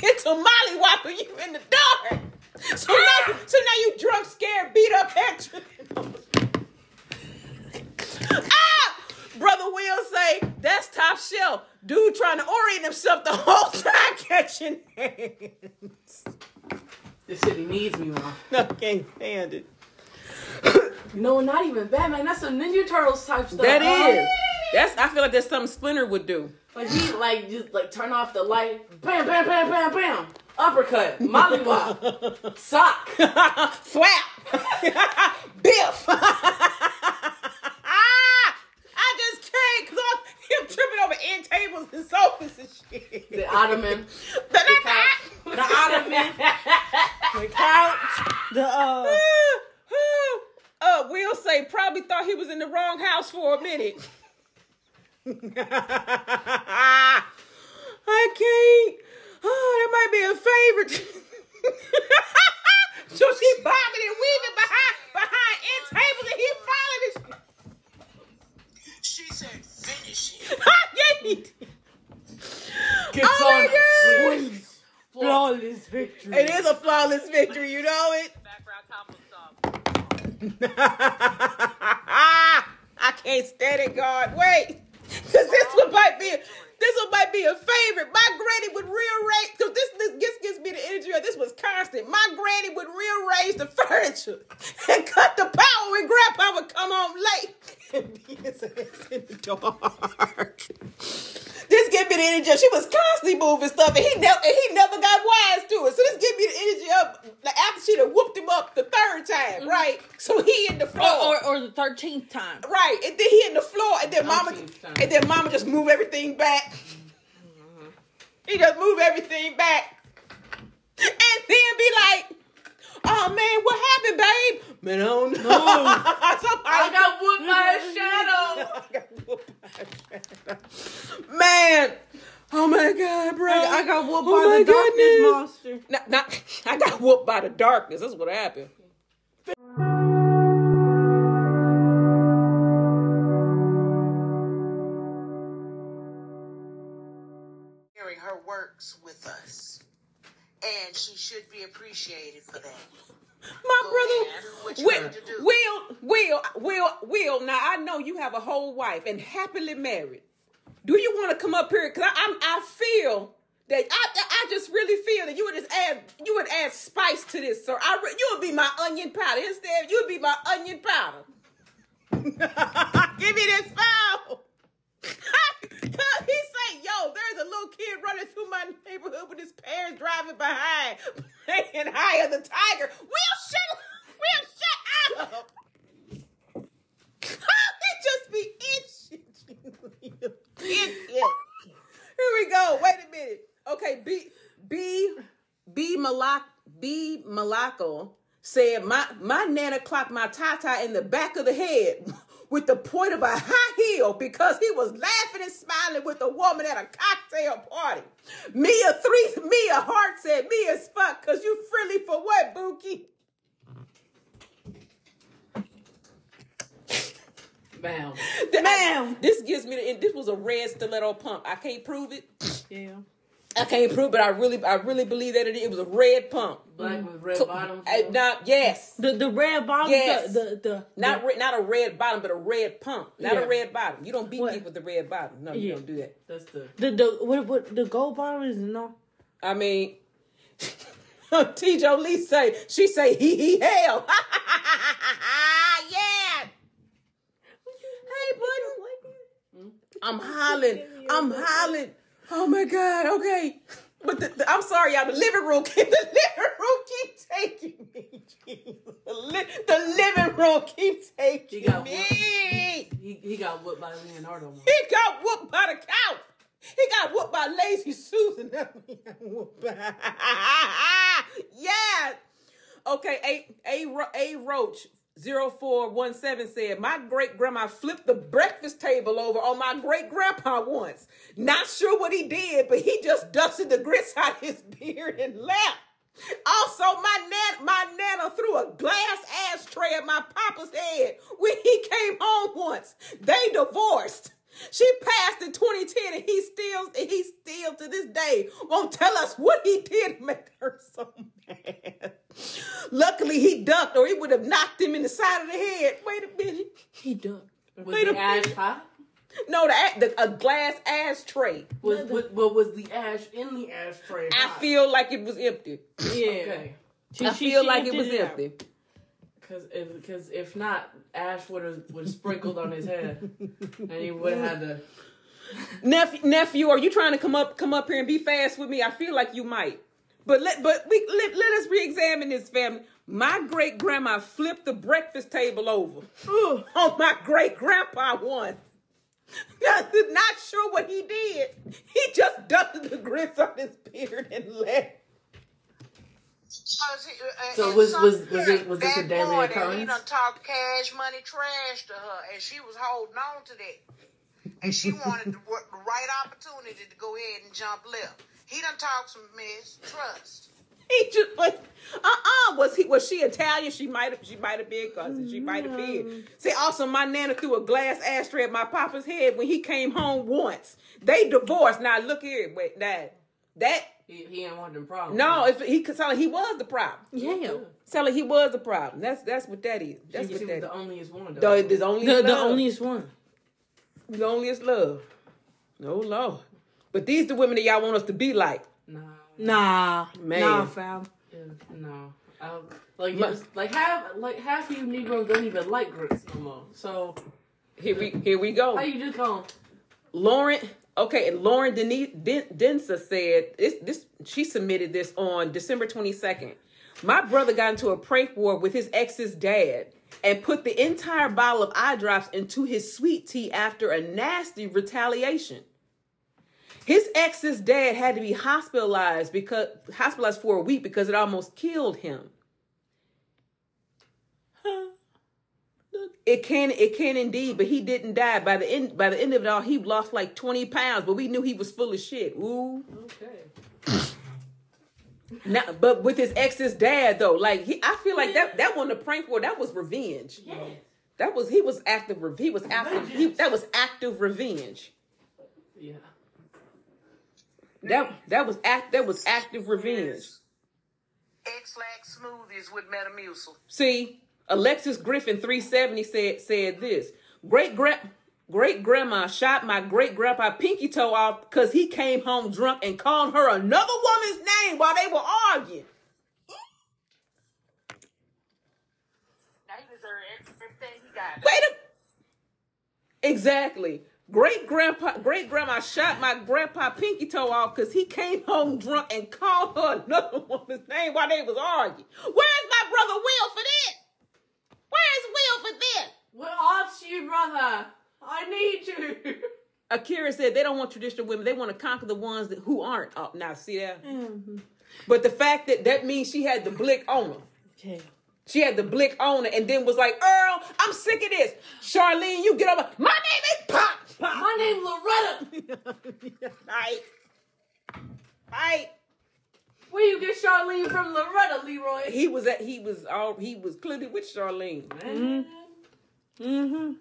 get to molly whopping you in the dark. So now so now you drunk, scared, beat up extra. ah! Brother Will say that's top shelf. Dude trying to orient himself the whole time catching hands. This city needs me, Mom. I can't stand it. No, not even Batman. That's some Ninja Turtles type stuff. That huh? is. That's I feel like that's something Splinter would do. Like he like just like turn off the light, bam, bam, bam, bam, bam, uppercut, mollywop, sock. Swap. Biff. I because I'm tripping over end tables and sofas and shit. The ottoman, The couch. the ottoman. The couch, the uh, uh, Will say probably thought he was in the wrong house for a minute. I can't. Oh, that might be a favorite. so she bobbing and weaving behind behind end tables and he following She said, finish it. his. yeah, he Oh my on God. flawless victory. It is a flawless victory, you know it. Background combo song. I can't stand it, God. Wait. Cause this one might be this one might be a favorite. My granny would rearrange because this this gets gives me the energy of this was constant. My granny would rearrange the furniture and cut the power when grandpa would come home late his ass in the dark. This give me the energy. of- She was constantly moving stuff, and he never and he never got wise to it. So this give me the energy of like after she done whooped him up the third time, mm-hmm. right? So he in the floor. or, or, or the thirteenth time. Right, and then he in the floor, and then mama, time. and then mama just move everything back. Mm-hmm. He just move everything back, and then be like, "Oh man, what happened, babe? Man, I don't know. I got whooped by a shadow. I got whooped by a shadow. Man, oh my god, bro, oh. I got whooped Oh by my the darkness goodness. monster. Not, not, I got whooped by the darkness. That's what happened. Sharing her works with us. And she should be appreciated for that. My brother, ahead, do what you Will, need to do. Will, Will, Will, Will. Now I know you have a whole wife and happily married. Do you want to come up here? Cause I, I feel that I, I just really feel that you would just add, you would add spice to this, sir. I, re- you would be my onion powder instead. You would be my onion powder. Give me this foul. he say, "Yo, there's a little kid running through my neighborhood with his parents driving behind, playing Eye of the Tiger." Will shut, Will shut up. he just be itching. Idiot. Here we go. Wait a minute. Okay, B B B Malak B Malako said my my nana clocked my tata in the back of the head with the point of a high heel because he was laughing and smiling with a woman at a cocktail party. Mia three Mia Hart said Mia's fuck cause you frilly for what, Bookie? Bam. Man, this gives me the this was a red stiletto pump. I can't prove it. Yeah. I can't prove, but I really, I really believe that it, it was a red pump. Black with red So- bottoms. uh, not yes, The the red bottom. Yes. The the, the not the, re- not a red bottom, but a red pump, not Yeah. a red bottom. You don't beat What? people with the red bottom. No, you don't do that. That's the. the the what what the gold bottom is no. I mean, T. Joe Lee say she say he he hell. yeah. Hey, buddy. I'm hollering. I'm hollering. Oh my God. Okay. But the, the- I'm sorry, y'all. The living room, keep, the living room keep taking me. The, li- the living room keep taking He got me. He, he got whipped by Leonardo. He got whooped by the couch. He got whooped by Lazy Susan. That's what whooped by. yeah. Okay, A A A Roach 0417 said, My great grandma flipped the breakfast table over on my great grandpa once. Not sure what he did, but he just dusted the grits out his beard and left. Also, my nan- my nana threw a glass ashtray at my papa's head when he came home once. They divorced. She passed in 2010, and he still he still to this day won't tell us what he did to make her so mad. Luckily, he ducked, or he would have knocked him in the side of the head. Wait a minute. He ducked. Was Wait a the ash minute. hot? No, the, the a glass ashtray. Was, was, but was the ash in the ashtray I hot? feel like it was empty. Yeah. Okay. She- I she- feel she like it was out. empty. Because if, because if not, ash would have would sprinkled on his head, and he would have had to. nephew, nephew, are you trying to come up come up here and be fast with me? I feel like you might. But let but we let, let us re-examine this family. My great grandma flipped the breakfast table over on my great grandpa once. Not sure what he did. He just dusted the grits on his beard and left. Uh, So was- was- was parent it- was this a that daily morning, occurrence? He done talked cash money trash to her, and she was holding on to that, and she wanted the, the right opportunity to go ahead and jump left. He done talked some mistrust. He just but uh-uh. Was he was she Italian? She might have she might have been cousin. She might have been. Mm. See, also my nana threw a glass ashtray at my papa's head when he came home once. They divorced. Now look here, wait, that that He, he ain't want them problems. no, if he could sound like he was the problem. Yeah. Sound like he was the problem. That's that's what that is. That's she, what she that was is. the onlyest one. The, Though. there's only The love. the onlyest one. the onlyest love. Oh Lord. But these the women that y'all want us to be like. nah, Nah. Man. Nah, fam. yeah, no. I, um, like My- it's- like half like half of you Negroes don't even like grits no more. So Here we here we go. how you just going? Lauren, okay, and Lauren Denise Den- Densa said this. This she submitted this on December twenty second. My brother got into a prank war with his ex's dad and put the entire bottle of eye drops into his sweet tea after a nasty retaliation. His ex's dad had to be hospitalized because hospitalized for a week because it almost killed him. It can, it can indeed, but he didn't die. By the end, by the end of it all, he lost like twenty pounds. But we knew he was full of shit. Ooh, Okay. now, but with his ex's dad though, like he, I feel like that that wasn't a prank war. That was revenge. That was he was active. He was active. He, that was active revenge. Yeah. That that was act. That was active revenge. Ex-Lax smoothies with Metamucil. See, Alexis Griffin 370 said said this. Great grand great grandma shot my great grandpa pinky toe off because he came home drunk and called her another woman's name while they were arguing. Now he deserves everything he got. Wait a Exactly. Great grandpa great grandma shot my grandpa pinky toe off because he came home drunk and called her another woman's name while they was arguing. Where's my brother Will for this? Where's Will for this? Well, off you, brother. I need you. Akira said they don't want traditional women. They want to conquer the ones that who aren't. Oh, now see that? Mm-hmm. But the fact that that means she had the blick on her. Okay. She had the blick on her and then was like, Earl, I'm sick of this. Charlene, you get over. My name is Pop. My name Loretta. Right. Right. Where you get Charlene from Loretta, Leroy? He was at he was all he was clearly with Charlene. Man. Mm-hmm.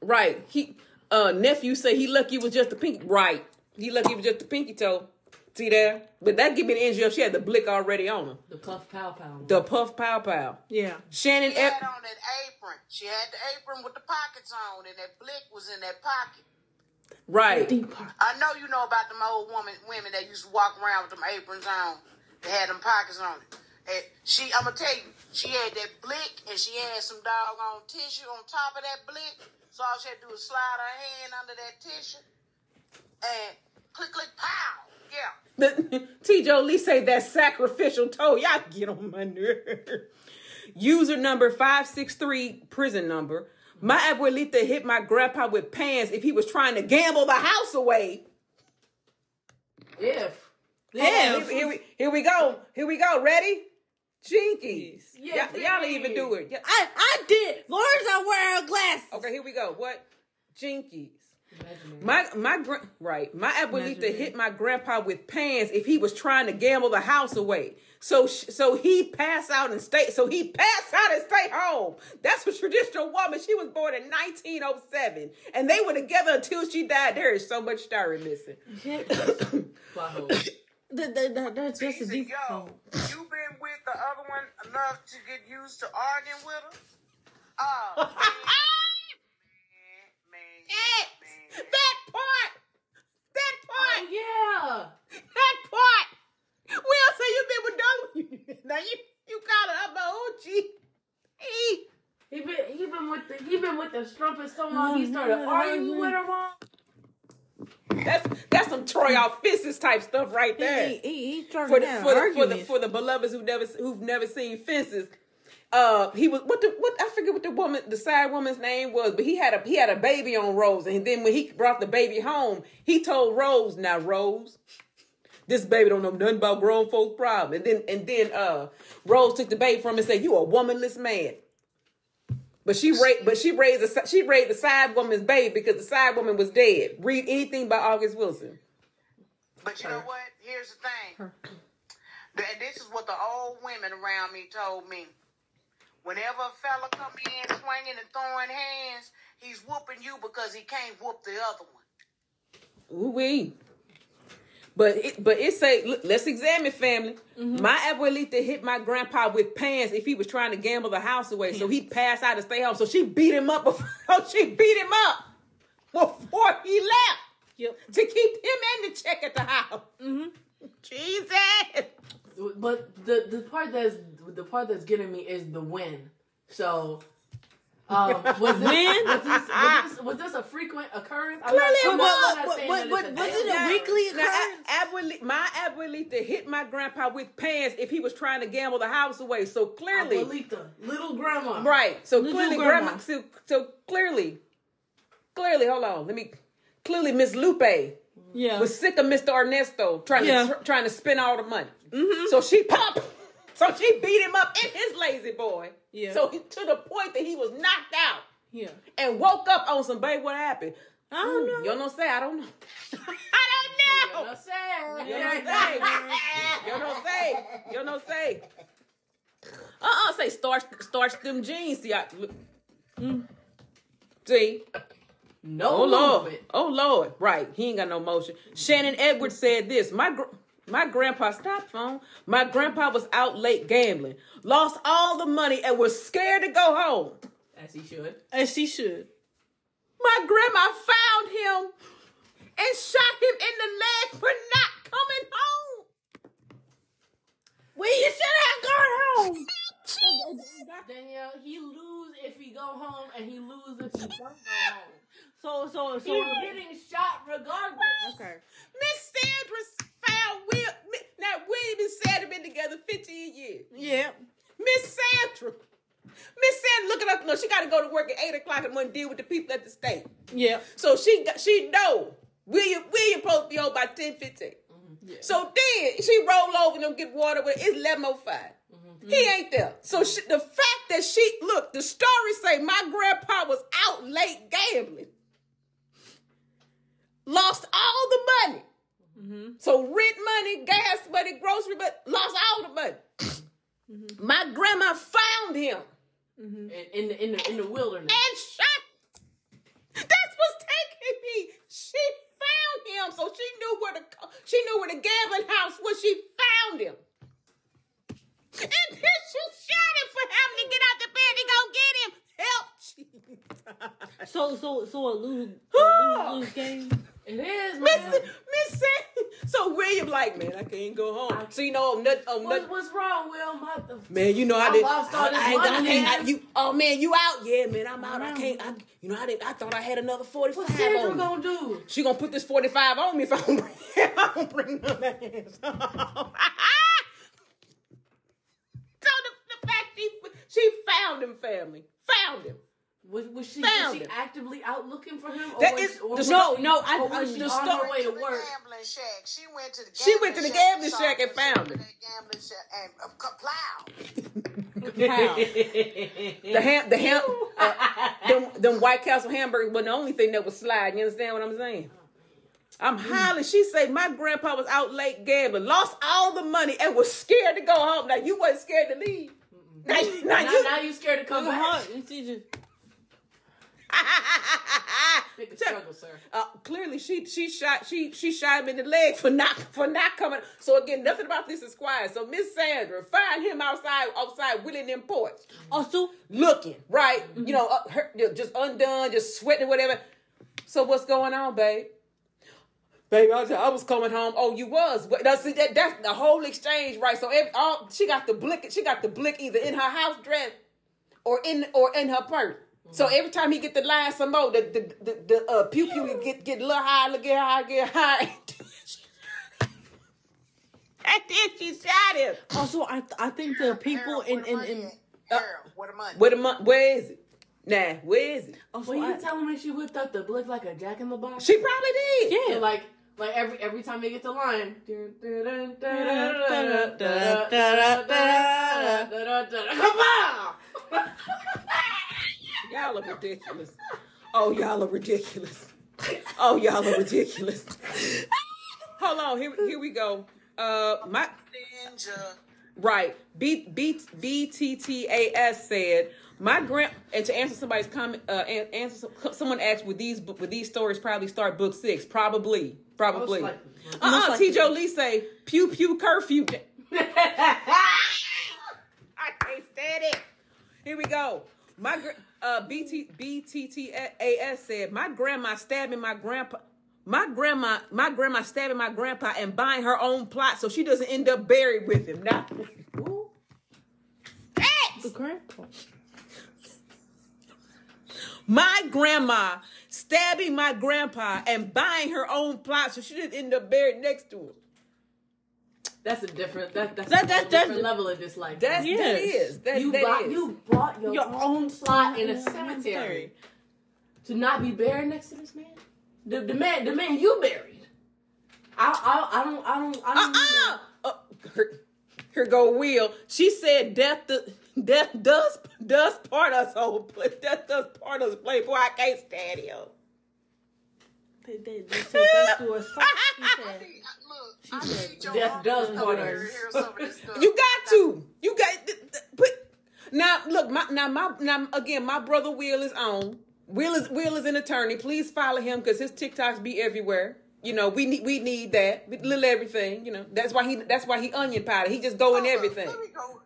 Right. He uh nephew say he lucky was just a pinky right. He lucky was just a pinky toe. See there? But that give me the energy of she had the blick already on her. The puff pow pow. The puff pow pow. Yeah. Shannon She had on that apron. She had the apron with the pockets on, and that blick was in that pocket. right. I know you know about them old woman women that used to walk around with them aprons on. They had them pockets on it. And she, I'm gonna tell you, she had that blick and she had some doggone tissue on top of that blick. So all she had to do was slide her hand under that tissue and click, click, pow. Yeah. T. Joe Lee say that sacrificial toe. Y'all get on my nerve. User number 563, prison number. My abuelita hit my grandpa with pans if he was trying to gamble the house away. If. Yeah, here, here we, here we go. Here we go. Ready? Jinkies. Yeah, y'all, y'all didn't even do it. I I did. Laura's I wear her glasses. Okay, here we go. What? Jinkies. My my gra- right. My abuelita Imaginary. hit my grandpa with pans if he was trying to gamble the house away. So sh- so he passed out and stay. So he passed out and stay home. That's a traditional woman. She was born in 1907, and they were together until she died. There is so much story missing. That, that, that, that's just a He said, deep yo, you been with the other one enough to get used to arguing with her? Oh, man, man, Yes, man. Eh! That part. That part. Oh, yeah. That part. Will say you been with Doug. now you you call it up OG. He He been he been with the he been with the strumpet so long he mm-hmm. started arguing mm-hmm. with her mom. that's that's some Troy mm-hmm. off type stuff right there. He, he, he's trying for the have for the, for the for the beloveds who never who've never seen fences. Uh, he was what the what I forget what the woman the side woman's name was, but he had a he had a baby on Rose, and then when he brought the baby home, he told Rose, "Now Rose, this baby don't know nothing about grown folks' problem." And then and then uh, Rose took the baby from him and said, "You a womanless man." But she raised, but she raised a she raised the side woman's baby because the side woman was dead. Read anything by August Wilson. But you know what? Here's the thing. And this is what the old women around me told me. Whenever a fella come in swinging and throwing hands, he's whooping you because he can't whoop the other one. Ooh wee. But it, but it say, look, let's examine family. Mm-hmm. My abuelita hit my grandpa with pans if he was trying to gamble the house away. So he passed out and stay home. So she beat him up. Before, she beat him up before he left Yep. to keep him and the check at the house. Mm-hmm. Jesus. But the the part that's the part that's getting me is the win. So um, was this, Win? Was this, was, this, was this a frequent occurrence? I'm Clearly it I'm was. I'm not saying What- that what- it's was it a weekly occurrence? a- abueli- my abuelita hit my grandpa with pans if he was trying to gamble the house away. So clearly, Abuelita, little grandma. Right. So Little clearly, grandma. grandma. So, so clearly, clearly, hold on. Let me. Clearly, Miss Lupe Yeah. was sick of Mr. Ernesto trying Yeah. to tr- trying to spend all the money. Mm-hmm. So she popped. So she beat him up in his lazy boy. Yeah. So he, to the point that he was knocked out yeah. and woke up on some babe. What happened? I don't know. You don't say. I don't know. I don't know. No say. You don't say. You don't say. You don't say. Uh-uh, say starch, starch them jeans. See, I, look. Mm. See, No oh lord, oh lord, right? He ain't got no motion. Shannon Edwards said this. My gr- my grandpa stopped phone. My grandpa was out late gambling, lost all the money, and was scared to go home. As he should. As she should. My grandma found him and shot him in the leg for not coming home. Well, you should have gone home. Danielle, he lose if he go home, and he lose if he don't go home. So, so, so. He's getting shot regardless. Okay. Miss Sandra found Will. Now William and Sandra been together 15 years. Yeah. Miss Sandra. Miss Sandra looking up. No, she got to go to work at eight o'clock in the morning. Deal with the people at the state. Yeah. So she got, she know William William supposed to be home by 10, 15. Mm-hmm. So then she roll over and them get water with it's eleven oh five. Mm-hmm. He ain't there. So she, the fact that she look, the story say my grandpa was out late gambling, lost all the money. Mm-hmm. So rent money, gas money, grocery, but lost all the money. Mm-hmm. My grandma found him mm-hmm. In, in the in the in the wilderness. and shot. That's what's taking me. She found him, so she knew where the she knew where the gambling house was. She found him. And then she shot him for having to get out the bed to go get him. Help. So so so a lose a lose lose game. It is, man. Miss Sam- So William like, man, I can't go home. So you know, I'm not, I'm not, what's wrong, Will? My, man, you know I I did. lost all I, this I, got- I money, can't. I, you, oh man, you out? Yeah, man, I'm out. I can't. I, you know, I did. I thought I had another forty what's five Sandra gonna do? She gonna put this 45 on me if I don't bring, if I don't bring none his. so the, the fact she she found him, family, found him. Was, was she was she actively out looking for him? Or That was, is- or the was sto- she, no, I- or I- was she the on her way to work? gambling shack. She went to the She went to the gambling shop shack and found went him. Gambling shack and uh, plow. The ham, the ham, uh, them, them White Castle hamburgers wasn't the only thing that was sliding. You understand what I'm saying? I'm highly. She said my grandpa was out late gambling, lost all the money, and was scared to go home. Now you wasn't scared to leave. Now, you- now Now, you. now you scared to come back? A struggle, sir. Uh, clearly, she she shot she she shot him in the leg for not for not coming. So again, nothing about this is quiet. So Miss Sandra find him outside outside Willing them porch, Also, looking right. You know, uh, her, just undone, just sweating, whatever. So what's going on, babe? Baby, I, was- I was coming home. Oh, you was. But that's that, that's the whole exchange, right? So every, all she got the blick. She got the blick either in her house dress or in or in her purse. So every time he get the line some more, the the the, the uh, pew pew get get a little high, get high, get high. and then she shot him. also, I I think the people Harold, in where the in, money in at? Harold, where the money? Where the mon- Where is it? Nah, where is it? also Were you I, telling me she whipped up the blick like a jack in the box? She probably did. yeah. So like like every every time they get the line. Come on! Y'all are ridiculous. Oh, y'all are ridiculous. Oh, y'all are ridiculous. Hold on, here, here we go. Uh, my Ninja. right, B B B T T A S said my grand and to answer somebody's comment, uh, answer some- someone asked would these would these stories probably start book six? Probably, probably. Most Uh likely. uh T. Joe Lee say pew pew curfew. I can't stand it. Here we go. My gr- uh BT BTTAS said my grandma stabbing my grandpa. My grandma, my grandma stabbing my grandpa and buying her own plot so she doesn't end up buried with him. Now, the grandpa. my grandma stabbing my grandpa and buying her own plot so she didn't end up buried next to him. That's a different that, that's That- a that- whole that- different level of dislike. That's that Yes. is that, you that bought is. you bought your, Your own own plot in a cemetery. cemetery to not be buried next to this man. The, the man the man you buried. I I, I don't I don't I don't. uh-uh. Uh, here, here go Will. She said death do- death does does part us whole death does part us playboy. I can't stand him. They, they, they said that's to us. He said, Death does to part come us. and hear some of. You got to. You got th- th- put now. Look, my now my now again. My brother Will is on. Will is Will is an attorney. Please follow him because his TikToks be everywhere. You know we need we need that with little everything. You know that's why he that's why he onion powder. He just go in everything. Let me go.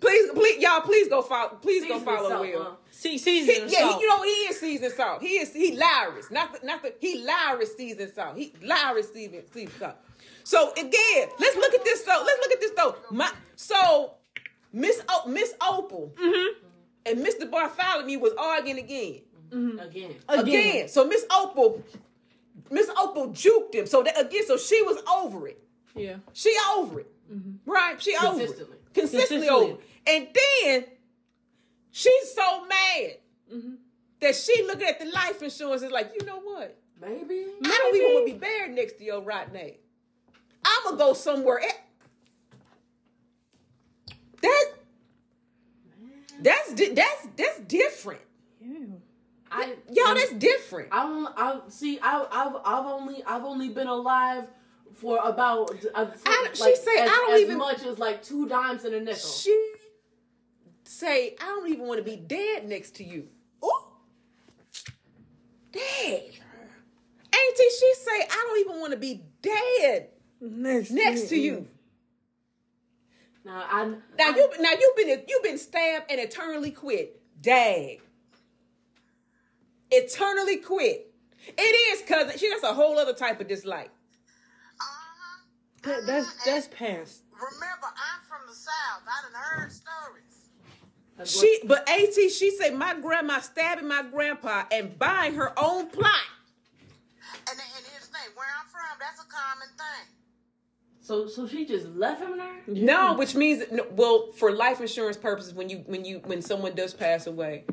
Please, please, y'all, please go follow. Please go follow salt, Will. huh? see, He, season yeah, salt. he, you know he is seasoned salt. He is he Lawry's, not the, not the he Lawry's seasoned salt. He Lawry's seasoned seasoned salt. So again, let's look at this though. Let's look at this though. My so Miss o, Miss Opal mm-hmm. and Mr. Bartholomew was arguing mm-hmm. again. Again. Again. So Miss Opal, Miss Opal juked him. So that again, so she was over it. Yeah. She over it. Mm-hmm. Right? She over Consistently. it. Consistently Consistently. over it. And then she's so mad that she looking at the life insurance is like, you know what? Maybe. I don't even want to be buried next to your right name. I'm gonna go somewhere. That that's that's that's different. I Y'all, that's different. I don't. I see. I, I've I've only I've only been alive for about. Uh, for, I don't- she say, as, I don't as even- much as like two dimes and a nickel. She say, I don't even want to be dead next to you. Ooh. Dang. Auntie, she say, I don't even want to be dead Next, next to you. Now I Now you now you've been you've been stabbed and eternally quit. Dag. Eternally quit. It is cousin. She that's a whole other type of dislike. Uh-huh. That- that's that's past. Remember, I'm from the South. I done heard stories. She but AT she said my grandma stabbing my grandpa and buying her own plot. And, and here's the thing, where I'm from, that's a common thing. So so she just left him there. No, which means no, well for life insurance purposes when you when you when someone does pass away,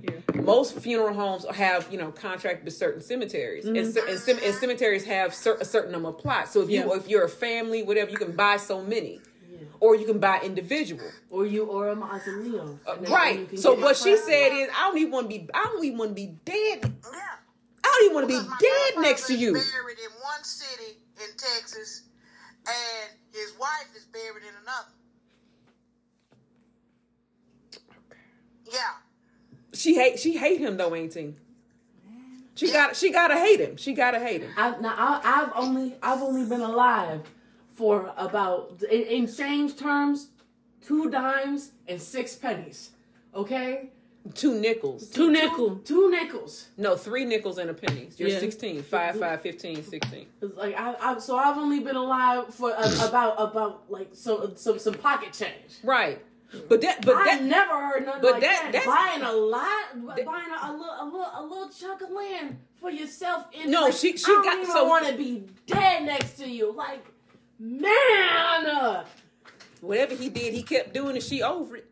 most funeral homes have you know contract with certain cemeteries, and, ce- and, cem- and cemeteries have cer- a certain number of plots. So if you Yeah. if you're a family, whatever, you can buy so many, or you can buy individual. Or you or a mausoleum. Uh, And then- and you right. So what she said is, I don't even want to be. I don't even want to be dead. Yeah. I don't even want to be dead next to you. buried in one city in Texas, and his wife is buried in another. Yeah. She hate. She hate him though, ain't she? She got. She gotta hate him. She gotta hate him. I, now I, I've only I've only been alive for about in, in change terms, two dimes and six pennies. Okay, Two nickels. Two nickel. two nickels. No, three nickels and a penny. You're Yeah. 16. 5, 5, 15, 16. It's like I, I so I've only been alive for a, about about like so some some pocket change. Right. But that, but I that, never heard nothing but like that- that. that's- Buying a lot, buying a, a little, a little, a little chunk of land for yourself. In No, like, she- she I got- even so- want to be dead next to you. Like, man, uh, whatever he did, he kept doing it. She over it.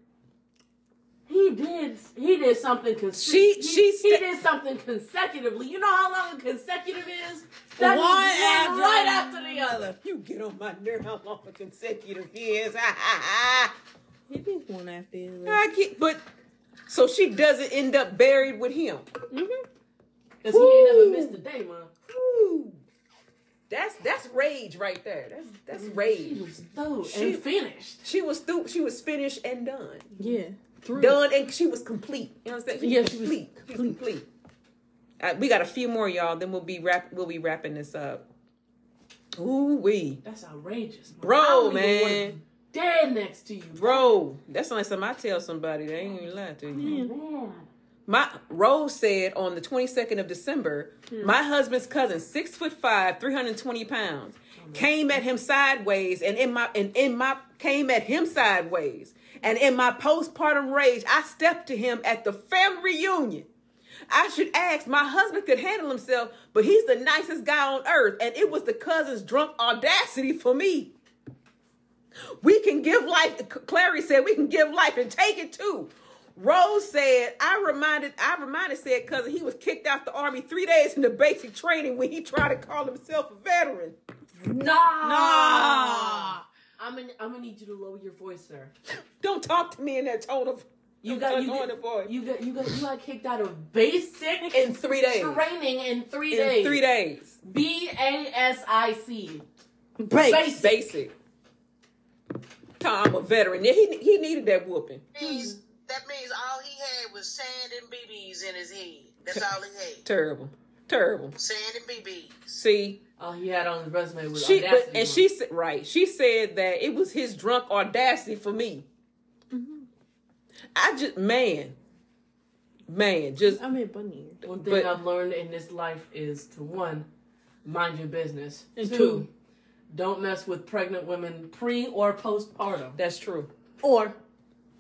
He did, he did something. Conse- She- he, she he did something consecutively. You know how long a consecutive is? That One means after right after the other. You get on my nerve how long a consecutive is. Ha, ha, ha. He did one after the other. I get, but so she doesn't end up buried with him. Mm-hmm. Cause he ain't never missed a day, man. Ooh. That's that's rage right there. That's that's rage. She rage. was through She- and finished. She was through. She was finished and done. Yeah. Through. Done and she was complete. You understand? She Yeah, she was complete. She was complete. Uh, we got a few more, y'all. Then we'll be wrap. We'll be wrapping this up. Ooh wee, That's outrageous, man. Bro, man. Dead next to you, bro. That's the last time I tell somebody. They ain't even lie to you. Man. My Rose said on the 22nd of December, my husband's cousin, six foot five, 320 pounds, came at him sideways and in my and in my came at him sideways. And in my postpartum rage, I stepped to him at the family reunion. I should ask, my husband could handle himself, but he's the nicest guy on earth, and it was the cousin's drunk audacity for me. We can give life. Clary said we can give life and take it too. Rose said, I reminded, I reminded said cousin he was kicked out the army three days into basic training when he tried to call himself a veteran. Nah. Nah. I'm gonna, I'm gonna need you to lower your voice, sir. Don't talk to me in that tone of You got, you got, voice. you got, you got, you got kicked out of basic in three days. training in three In days. three days. B A S I C. Base. Basic. Basic. Tom, a veteran. Yeah, he he needed that whooping. He's, that means all he had was sand and BBs in his head. That's all he had. Terrible. Terrible. Sand and BBs. See, All he had on his resume was she audacity. but, and she said right. She said that it was his drunk audacity for me. Mm-hmm. I just man, man, just I mean, bunny. ear. One thing but- I've learned in this life is to one, mind your business. And two, two. don't mess with pregnant women pre or postpartum. that's true. Or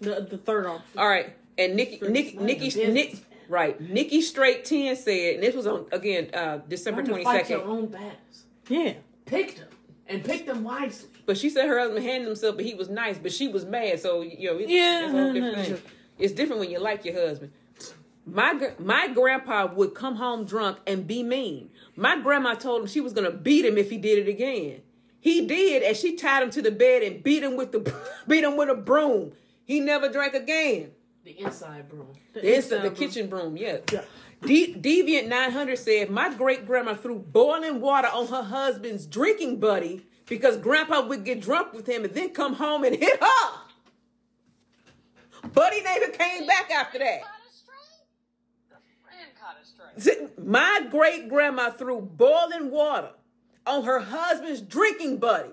the the third option. All right, and Nikki, Nikki, mind Nikki, your Nick, business. Right? Nikki Straight Ten said, and this was on again uh December Learn to fight your own battles. Yeah. Pick them and pick them wisely. But she said her husband handled himself, but he was nice, but she was mad. So you know, it's, Yeah, it's no, different no. It's different when you like your husband. My my grandpa would come home drunk and be mean. My grandma told him she was gonna beat him if he did it again. He did, and she tied him to the bed and beat him with the beat him with a broom. He never drank again. The inside broom. The, inside, the broom. kitchen broom, yeah. Yeah. De- Deviant 900 said, My great grandma threw boiling water on her husband's drinking buddy because grandpa would get drunk with him and then come home and hit her. Buddy never came back after that. Caught us straight. The friend caught us straight. My great grandma threw boiling water on her husband's drinking buddy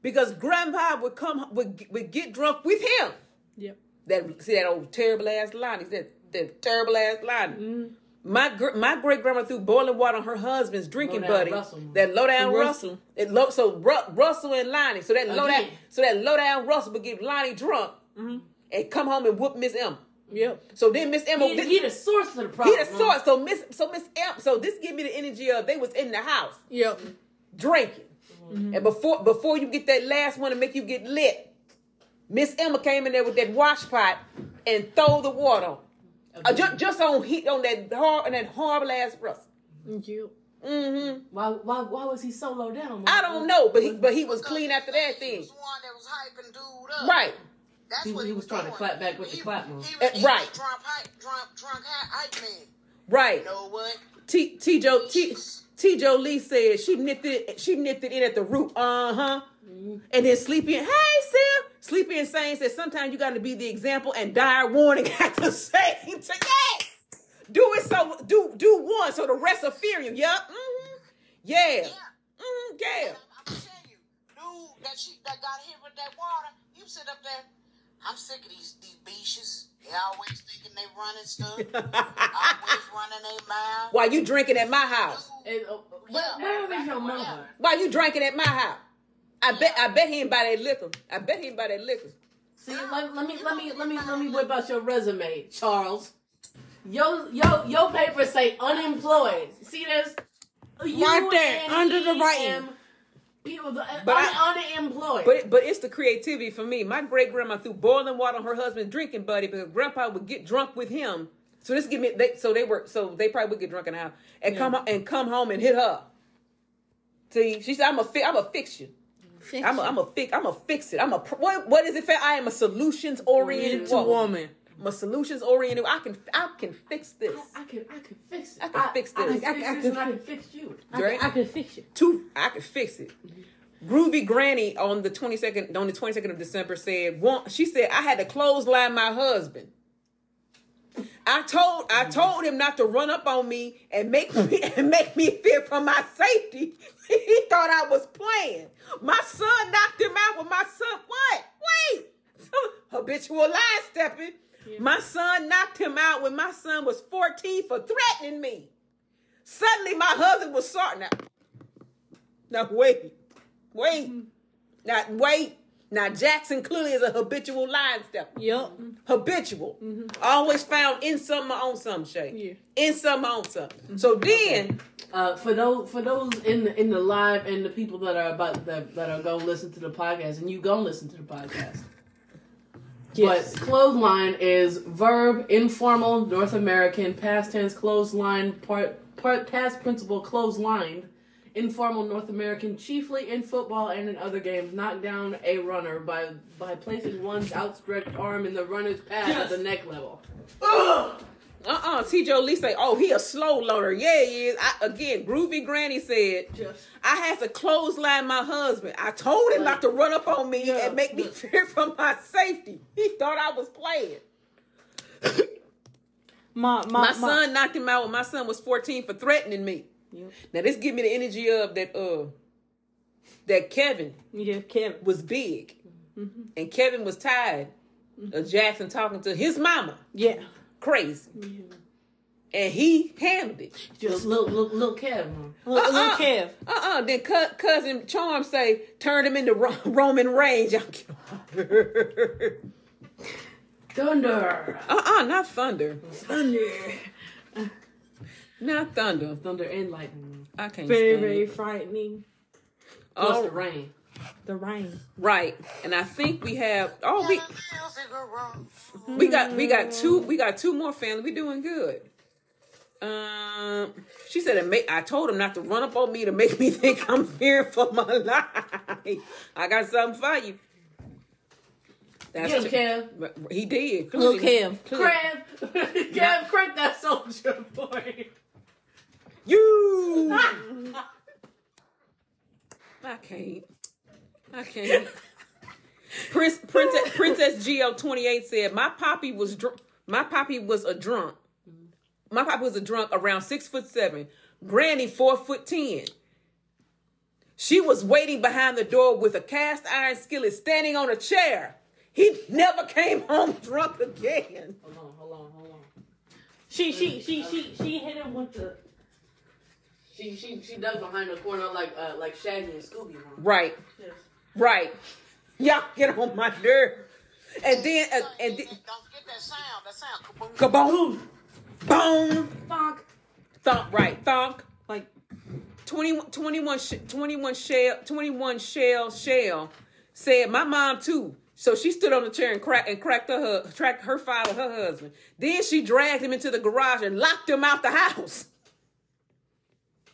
because grandpa would come would, would get drunk with him. Yep. That see that old terrible ass said that terrible ass line. Mm-hmm. My gr- my great grandma threw boiling water on her husband's drinking buddy. Russell. That low down Russell. Russell. It low, so Ru- Russell and Lonnie. So that low down so that low down Russell would get Lonnie drunk mm-hmm. and come home and whoop Miss M. Yep. So then Miss Emma He, he the source of the problem. he the source. So Miss so Miss M, So this give me the energy of they was in the house Yep. drinking. Mm-hmm. And before before you get that last one to make you get lit, Miss Emma came in there with that wash pot and throw the water on. Uh, just, just on heat on that hard on that horrible ass Russell. Yep. Mm-hmm. Why, why, why was he so low down? I don't know, but he but he was clean after that He thing. was one that was hyping dude up. Right. That's He- what he he, was was trying to clap back with the clap move. He, Uh, was, he right. drunk, hype, drunk, drunk, hype, hype man. Right. You know what? T T Joe T T Joe Lee said she nipped it she nipped it in at the root. And then Sleepy hey Sim. Sleepy and Sane said sometimes you gotta be the example and dire warning at the same time. Yes! Do it so do do one so the rest will fear you. Yup. Mm-hmm. Yeah. Yeah. Mm-hmm. Yeah. I'm, I'm gonna you, dude, that she that got hit with that water. You sit up there. I'm sick of these these beaches. They always thinking they running stuff. always running their mouth. While you drinking at my house. And, uh, where, where are they your mother? While you drinking at my house. I bet I bet he ain't buy that liquor. I bet he ain't buy that liquor. See, let, let me let me let me let me whip out your resume, Charles. Yo yo your papers say unemployed. See this? Right there, under the writing. People, the, uh, But un, I- unemployed. But but it's the creativity for me. My great grandma threw boiling water on her husband's drinking buddy because grandpa would get drunk with him. So this give me they so they were so they probably would get drunk in the house and come and come home and hit her. See, she said, "I'm a fi- I'm a fix you. I'm a, I'm a fix I'm a fix it. I'm a pr- what what is it? For? I am a solutions oriented It's woman. I'm a solutions oriented. I can I can fix this. I can I can fix it. I can fix this. I, I- can I fix this can- I can fix you. Right? I can fix it. two I could fix it. Groovy Granny on the 22nd on the 22nd of December said one she said I had to clothesline my husband. I told I told him not to run up on me and make me and make me fear for my safety. he thought I was playing. My son knocked him out with my son. What? Wait. Habitual line stepping. My son knocked him out when my son was 14 for threatening me. Suddenly my husband was sorry. Now, now wait. Wait. Mm-hmm. Now wait. Now Jackson clearly is a habitual line stepper. Yep. Habitual. Always found in something or on some shape. Yeah. In something on something. So then Uh, for those for those in the in the live and the people that are about that that are gonna listen to the podcast and you gonna listen to the podcast. Yes. But clothesline is verb informal North American past tense clothesline part part past principle clotheslined informal North American chiefly in football and in other games knock down a runner by by placing one's outstretched arm in the runner's pad at the neck level. uh-uh. T. Joe Lee say, oh, he a slow loader. Yeah, he is. I, again, Groovy Granny said, Yes. I had to clothesline my husband. I told him not to run up on me Yeah. and make me fear for my safety. He thought I was playing. My my, my son knocked him out when my son was 14 for threatening me. Yep. Now this give me the energy of that uh that Kevin Yeah, Kevin. was big. And Kevin was tired of Jackson talking to his mama. Yeah. Crazy. And he handled it. Just little little, little Kevin. Little, Uh-uh. little Kev. Uh-uh. Then cu- cousin Charm say, turned him into Ro- Roman Reigns. Y'all get- Thunder. uh-uh, not thunder. Thunder. Not thunder. Thunder and lightning. I can't Very, stand very it. frightening. Plus Oh, the rain. The rain. right. And I think we have oh we Got a little figure We got we got two we got two more family. We doing good. Um, she said it make, I told him not to run up on me to make me think I'm fearing for my life. I got something for you. That's Get him, true. Kev. But He did. Little Clearly. Kev. Clearly. Kev, Kev, crank that soldier boy. You. I can't. I can't. Prince, Princess, Princess Geo twenty eight said my poppy was drunk. My poppy was a drunk. my poppy was a drunk around six foot seven. Granny four foot ten. She was waiting behind the door with a cast iron skillet standing on a chair. He never came home drunk again. Hold on, hold on, hold on. She she she she she hit him with the. She she she dug behind the corner like uh like Shaggy and Scooby. Huh? Right, Yes. right. Y'all get on my nerve. And then, uh, and then, Don't forget that sound. That sound. Kaboom. kaboom, boom, Bonk. thump, right, thunk, like 20, 21, sh- 21 shell, 21 shell, shell said, my mom too. So she stood on the chair and cracked and cracked her, hu- cracked her father, her husband. Then she dragged him into the garage and locked him out the house.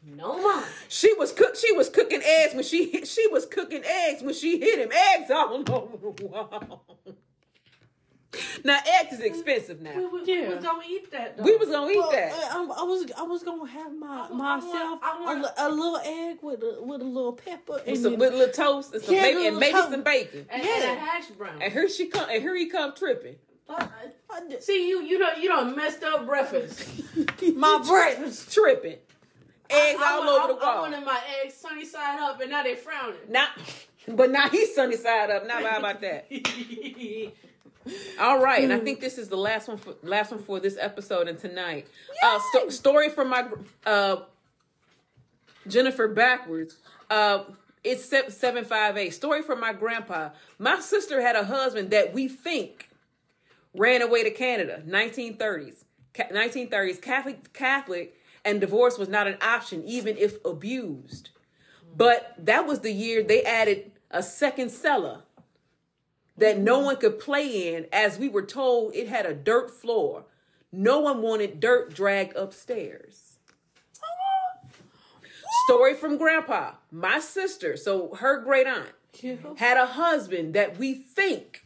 No mom. She was cook. She was cooking eggs when she hit, she was cooking eggs when she hit him. Eggs all over the wall. Now eggs is expensive now. we, Yeah. we was gonna eat that. Though. We was gonna eat Well, that. I, I was I was gonna have my I myself I want- a, li- a little egg with a with a little pepper and With some with a little toast and some Yeah, bacon and maybe toast. some bacon. and, Yeah. and a hash brown. And here she come. And here he come tripping. I- I did- See you you don't you don't messed up breakfast. my breakfast. Tripping. Eggs I, all I, over the I, I wall. wanted my eggs sunny side up, and now they frowning. Now, but now he's sunny side up. Now how about that? All right, and I think this is the last one for last one for this episode and tonight. Uh, sto- story from my uh, Jennifer backwards. Uh, it's seven five eight. Story from my grandpa. My sister had a husband that we think ran away to Canada. Nineteen thirties. Nineteen thirties. Catholic Catholic and divorce was not an option, even if abused. But that was the year they added a second cellar that no one could play in, as we were told it had a dirt floor. No one wanted dirt dragged upstairs. Story from grandpa. My sister, so her great aunt, had a husband that we think